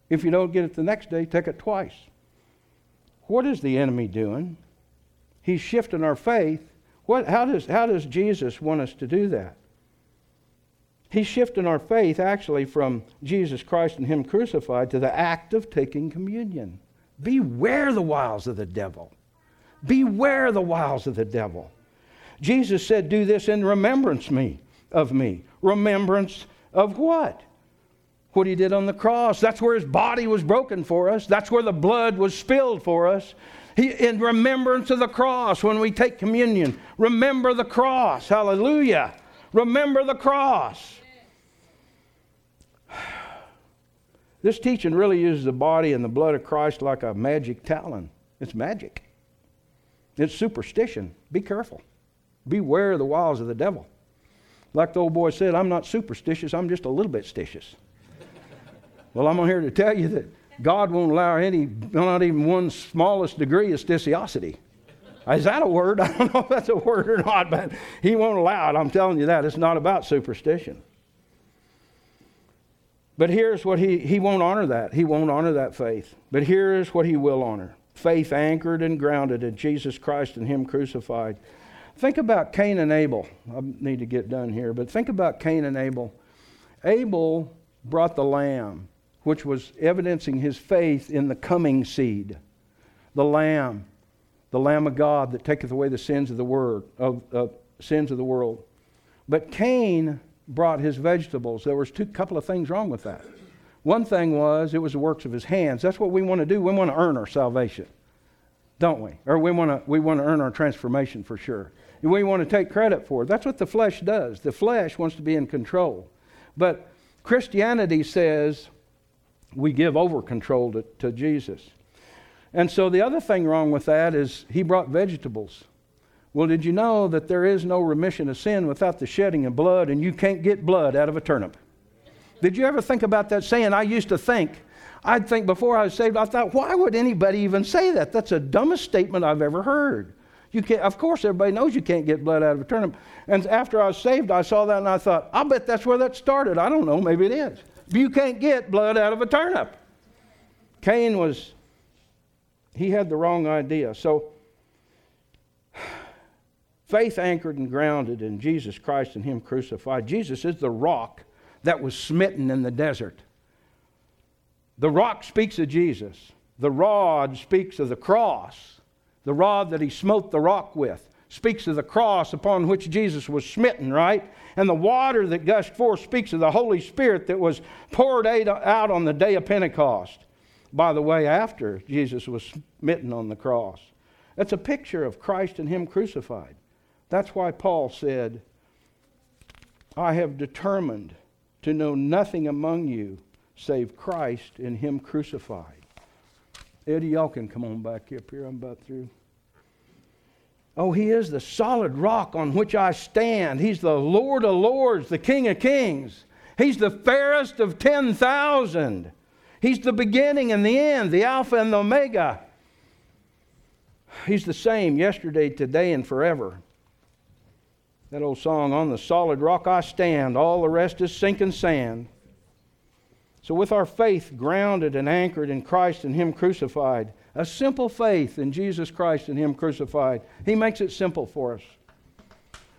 If you don't get it the next day, take it twice. What is the enemy doing? He's shifting our faith. What, how, does, how does Jesus want us to do that? He's shifting our faith actually from Jesus Christ and Him crucified to the act of taking communion. Beware the wiles of the devil. Beware the wiles of the devil. Jesus said, Do this in remembrance me of me. Remembrance of what? What he did on the cross. That's where his body was broken for us, that's where the blood was spilled for us. He, in remembrance of the cross, when we take communion, remember the cross. Hallelujah. Remember the cross. This teaching really uses the body and the blood of Christ like a magic talon. It's magic. It's superstition. Be careful. Beware of the wiles of the devil. Like the old boy said, I'm not superstitious, I'm just a little bit stitious. Well, I'm here to tell you that God won't allow any, not even one smallest degree of stitiosity. Is that a word? I don't know if that's a word or not, but He won't allow it. I'm telling you that. It's not about superstition. But here's what He, he won't honor that. He won't honor that faith. But here's what He will honor faith anchored and grounded in Jesus Christ and Him crucified. Think about Cain and Abel. I need to get done here, but think about Cain and Abel. Abel brought the lamb which was evidencing his faith in the coming seed, the Lamb. the Lamb of God that taketh away the sins of the word of, of sins of the world. But Cain brought his vegetables. There was two couple of things wrong with that. One thing was it was the works of his hands. That's what we want to do. We want to earn our salvation, don't we? Or we want to we want to earn our transformation for sure. We want to take credit for it. That's what the flesh does. The flesh wants to be in control. But Christianity says we give over control to, to Jesus. And so the other thing wrong with that is he brought vegetables. Well, did you know that there is no remission of sin without the shedding of blood, and you can't get blood out of a turnip? Did you ever think about that saying? I used to think, I'd think before I was saved, I thought, why would anybody even say that? That's the dumbest statement I've ever heard. You can't, of course, everybody knows you can't get blood out of a turnip. And after I was saved, I saw that and I thought, I'll bet that's where that started. I don't know, maybe it is. You can't get blood out of a turnip. Cain was, he had the wrong idea. So, faith anchored and grounded in Jesus Christ and Him crucified. Jesus is the rock that was smitten in the desert. The rock speaks of Jesus, the rod speaks of the cross. The rod that he smote the rock with speaks of the cross upon which Jesus was smitten, right? And the water that gushed forth speaks of the Holy Spirit that was poured out on the day of Pentecost. By the way, after Jesus was smitten on the cross. That's a picture of Christ and Him crucified. That's why Paul said, I have determined to know nothing among you save Christ and Him crucified. Eddie, y'all can come on back up here. I'm about through. Oh, he is the solid rock on which I stand. He's the Lord of lords, the King of kings. He's the fairest of 10,000. He's the beginning and the end, the Alpha and the Omega. He's the same yesterday, today, and forever. That old song, On the Solid Rock I Stand, all the rest is sinking sand. So, with our faith grounded and anchored in Christ and Him crucified, a simple faith in Jesus Christ and Him crucified. He makes it simple for us.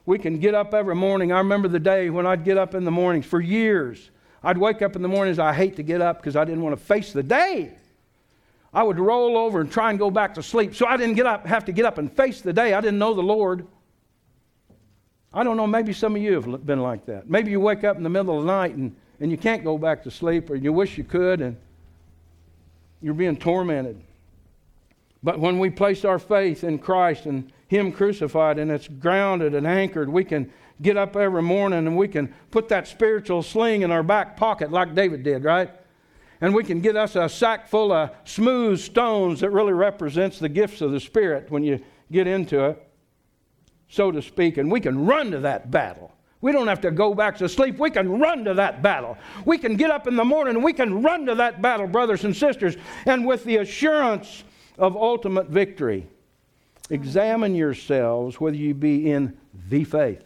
We can get up every morning. I remember the day when I'd get up in the mornings for years. I'd wake up in the mornings. I hate to get up because I didn't want to face the day. I would roll over and try and go back to sleep. So I didn't get up, have to get up and face the day. I didn't know the Lord. I don't know, maybe some of you have been like that. Maybe you wake up in the middle of the night and, and you can't go back to sleep, or you wish you could, and you're being tormented. But when we place our faith in Christ and Him crucified and it's grounded and anchored, we can get up every morning and we can put that spiritual sling in our back pocket like David did, right? And we can get us a sack full of smooth stones that really represents the gifts of the Spirit when you get into it, so to speak, and we can run to that battle. We don't have to go back to sleep. We can run to that battle. We can get up in the morning we can run to that battle, brothers and sisters, and with the assurance of ultimate victory. Examine yourselves whether you be in the faith,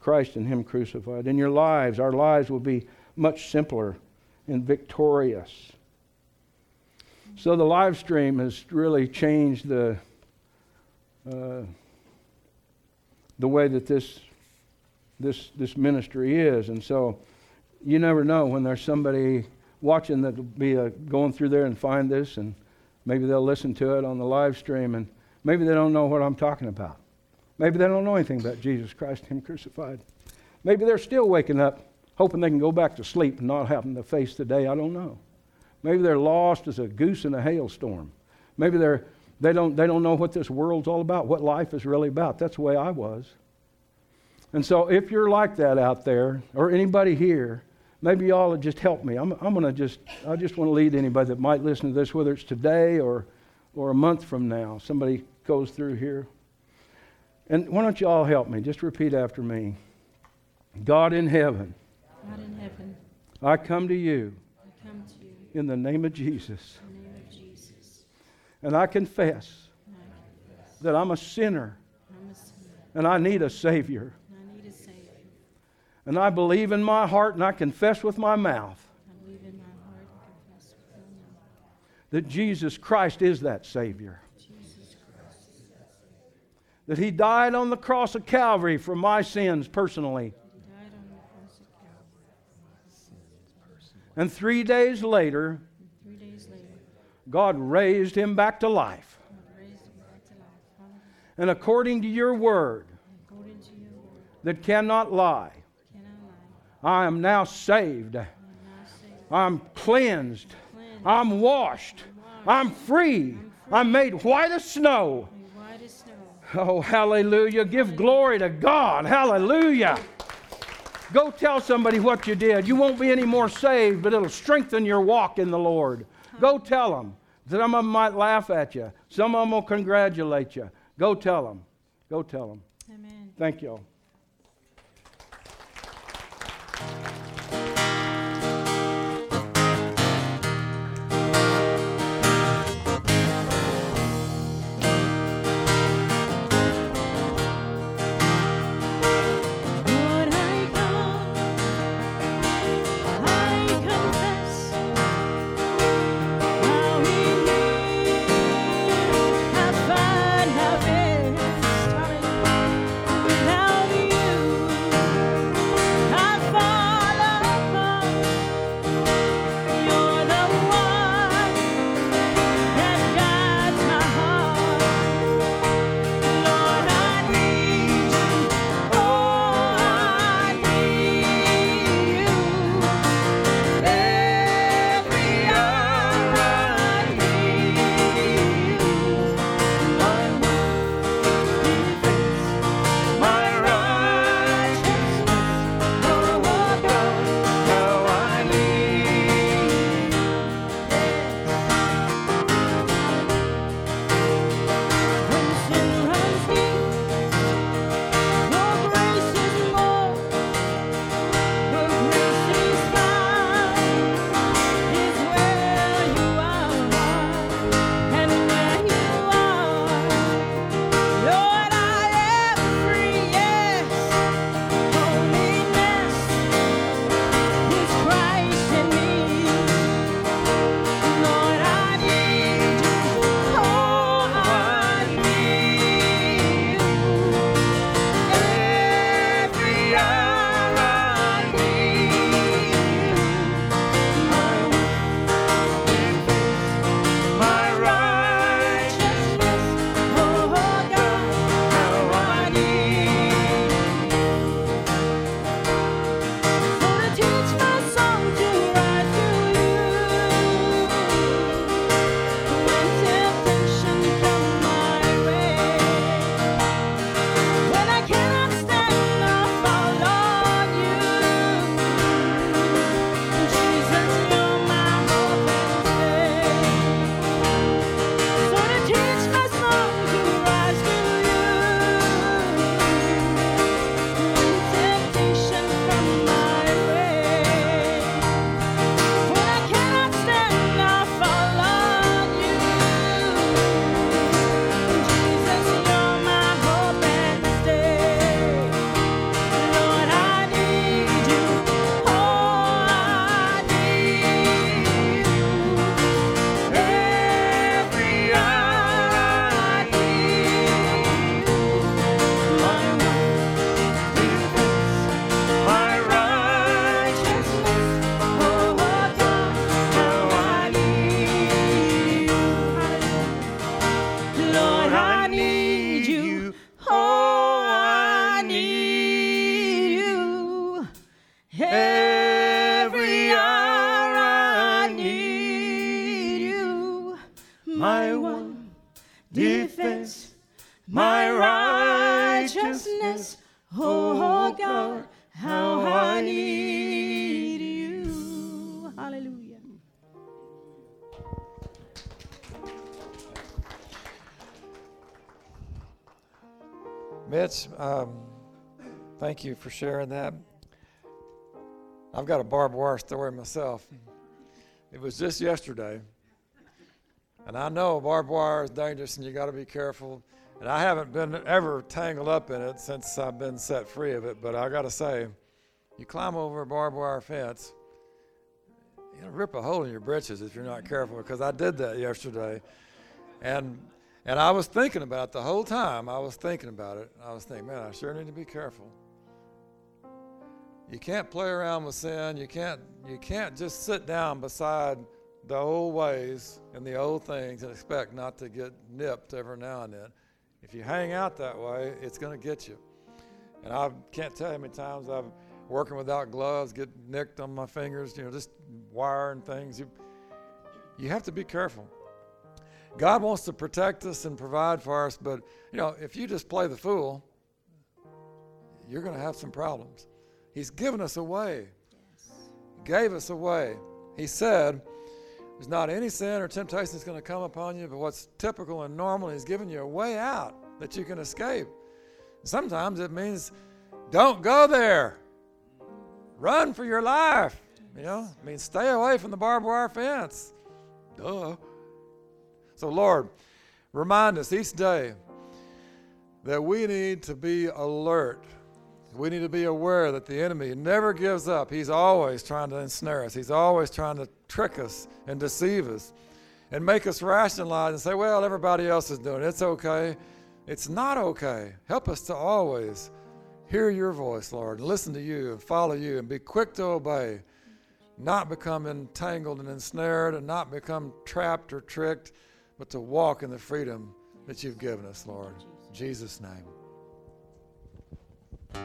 Christ and Him crucified. In your lives, our lives will be much simpler and victorious. So the live stream has really changed the uh, the way that this this this ministry is, and so you never know when there's somebody watching that will be uh, going through there and find this and Maybe they'll listen to it on the live stream and maybe they don't know what I'm talking about. Maybe they don't know anything about Jesus Christ, Him crucified. Maybe they're still waking up hoping they can go back to sleep and not having to face the day. I don't know. Maybe they're lost as a goose in a hailstorm. Maybe they're, they, don't, they don't know what this world's all about, what life is really about. That's the way I was. And so if you're like that out there, or anybody here, maybe y'all would just help me. I'm, I'm going to just, I just want to lead anybody that might listen to this, whether it's today or, or a month from now. Somebody goes through here. And why don't you all help me? Just repeat after me God in heaven. God in heaven. I come to you. I come to you. In the name of Jesus. In the name of Jesus. And I confess, And I confess that I'm a sinner I'm a sinner. and I need a Savior. And I need a Savior. And I believe in my heart and I confess with my mouth that Jesus Christ is that Savior. That He died on the cross of Calvary for my sins personally. And three days later, God raised Him back to life. And according to your word, that cannot lie. I am now saved. I am now saved, I'm cleansed. I'm washed. I'm free. I'm made white as snow. white as snow. Oh, hallelujah. Give glory to God. Hallelujah. Go tell somebody what you did. You won't be any more saved, but it'll strengthen your walk in the Lord. Go tell them. Some of them might laugh at you, some of them will congratulate you. Go tell them. Go tell them. Amen. Thank you all. Thank you for sharing that. I've got a barbed wire story myself. It was just yesterday. And I know barbed wire is dangerous and you got to be careful. And I haven't been ever tangled up in it since I've been set free of it. But I got to say, you climb over a barbed wire fence, you'll rip a hole in your britches if you're not careful because I did that yesterday. And and I was thinking about it the whole time. I was thinking about it. I was thinking, man, I sure need to be careful. You can't play around with sin. You can't you can't just sit down beside the old ways and the old things and expect not to get nipped every now and then. If you hang out that way, it's going to get you. And I can't tell you how many times I've working without gloves, get nicked on my fingers, you know, just wire and things. You, you have to be careful. God wants to protect us and provide for us, but you know, if you just play the fool, you're going to have some problems. He's given us a way. Gave us a way. He said, there's not any sin or temptation that's going to come upon you, but what's typical and normal, He's given you a way out that you can escape. Sometimes it means don't go there. Run for your life. You know, I mean, stay away from the barbed wire fence. Duh. So, Lord, remind us each day that we need to be alert. We need to be aware that the enemy never gives up. He's always trying to ensnare us, he's always trying to trick us and deceive us and make us rationalize and say, well, everybody else is doing it. It's okay. It's not okay. Help us to always hear your voice, Lord, and listen to you and follow you and be quick to obey, not become entangled and ensnared and not become trapped or tricked, but to walk in the freedom that you've given us, Lord. In Jesus' name. We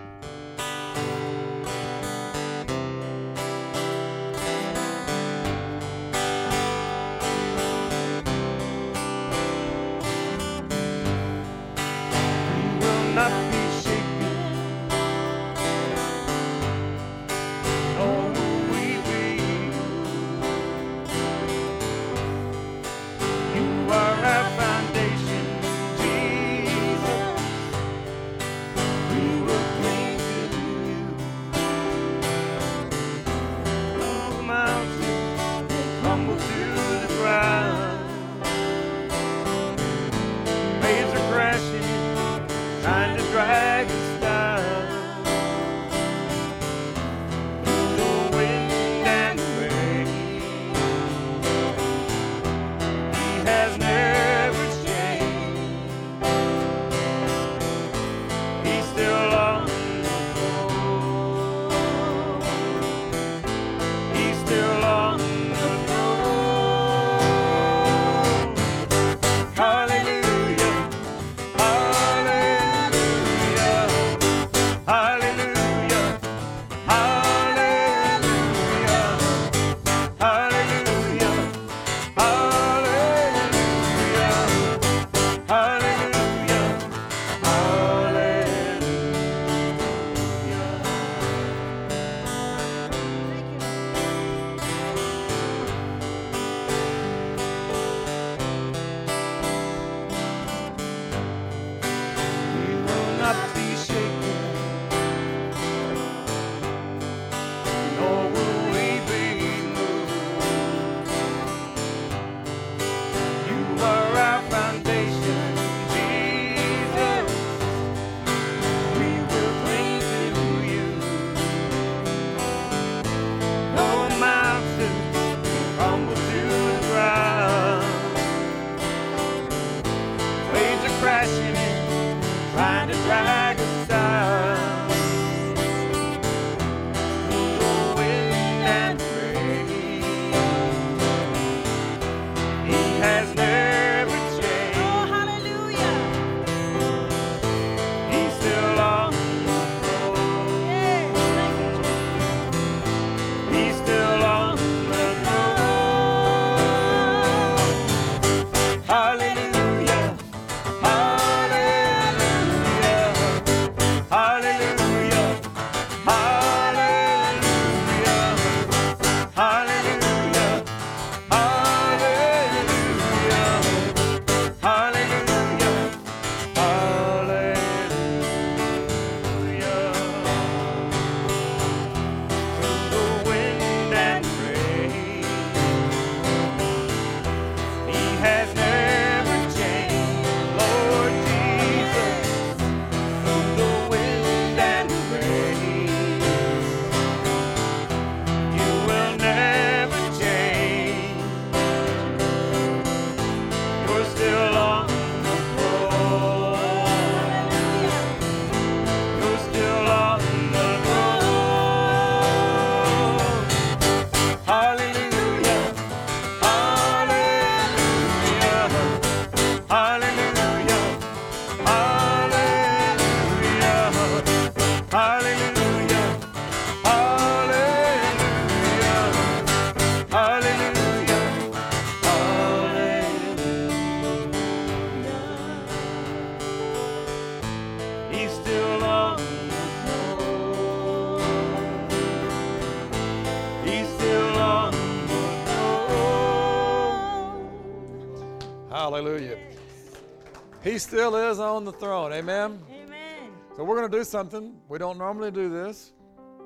He still is on the throne. Amen. Amen. So we're going to do something. We don't normally do this,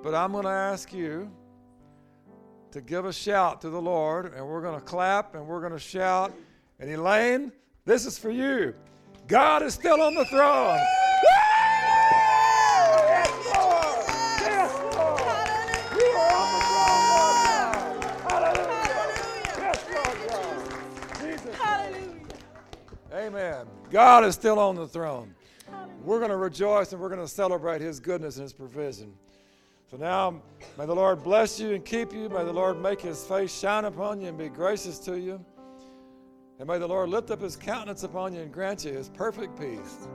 but I'm going to ask you to give a shout to the Lord, and we're going to clap and we're going to shout. And Elaine, this is for you. God is still on the throne. God is still on the throne. We're going to rejoice and we're going to celebrate His goodness and His provision. So now, may the Lord bless you and keep you. May the Lord make His face shine upon you and be gracious to you. And may the Lord lift up His countenance upon you and grant you His perfect peace.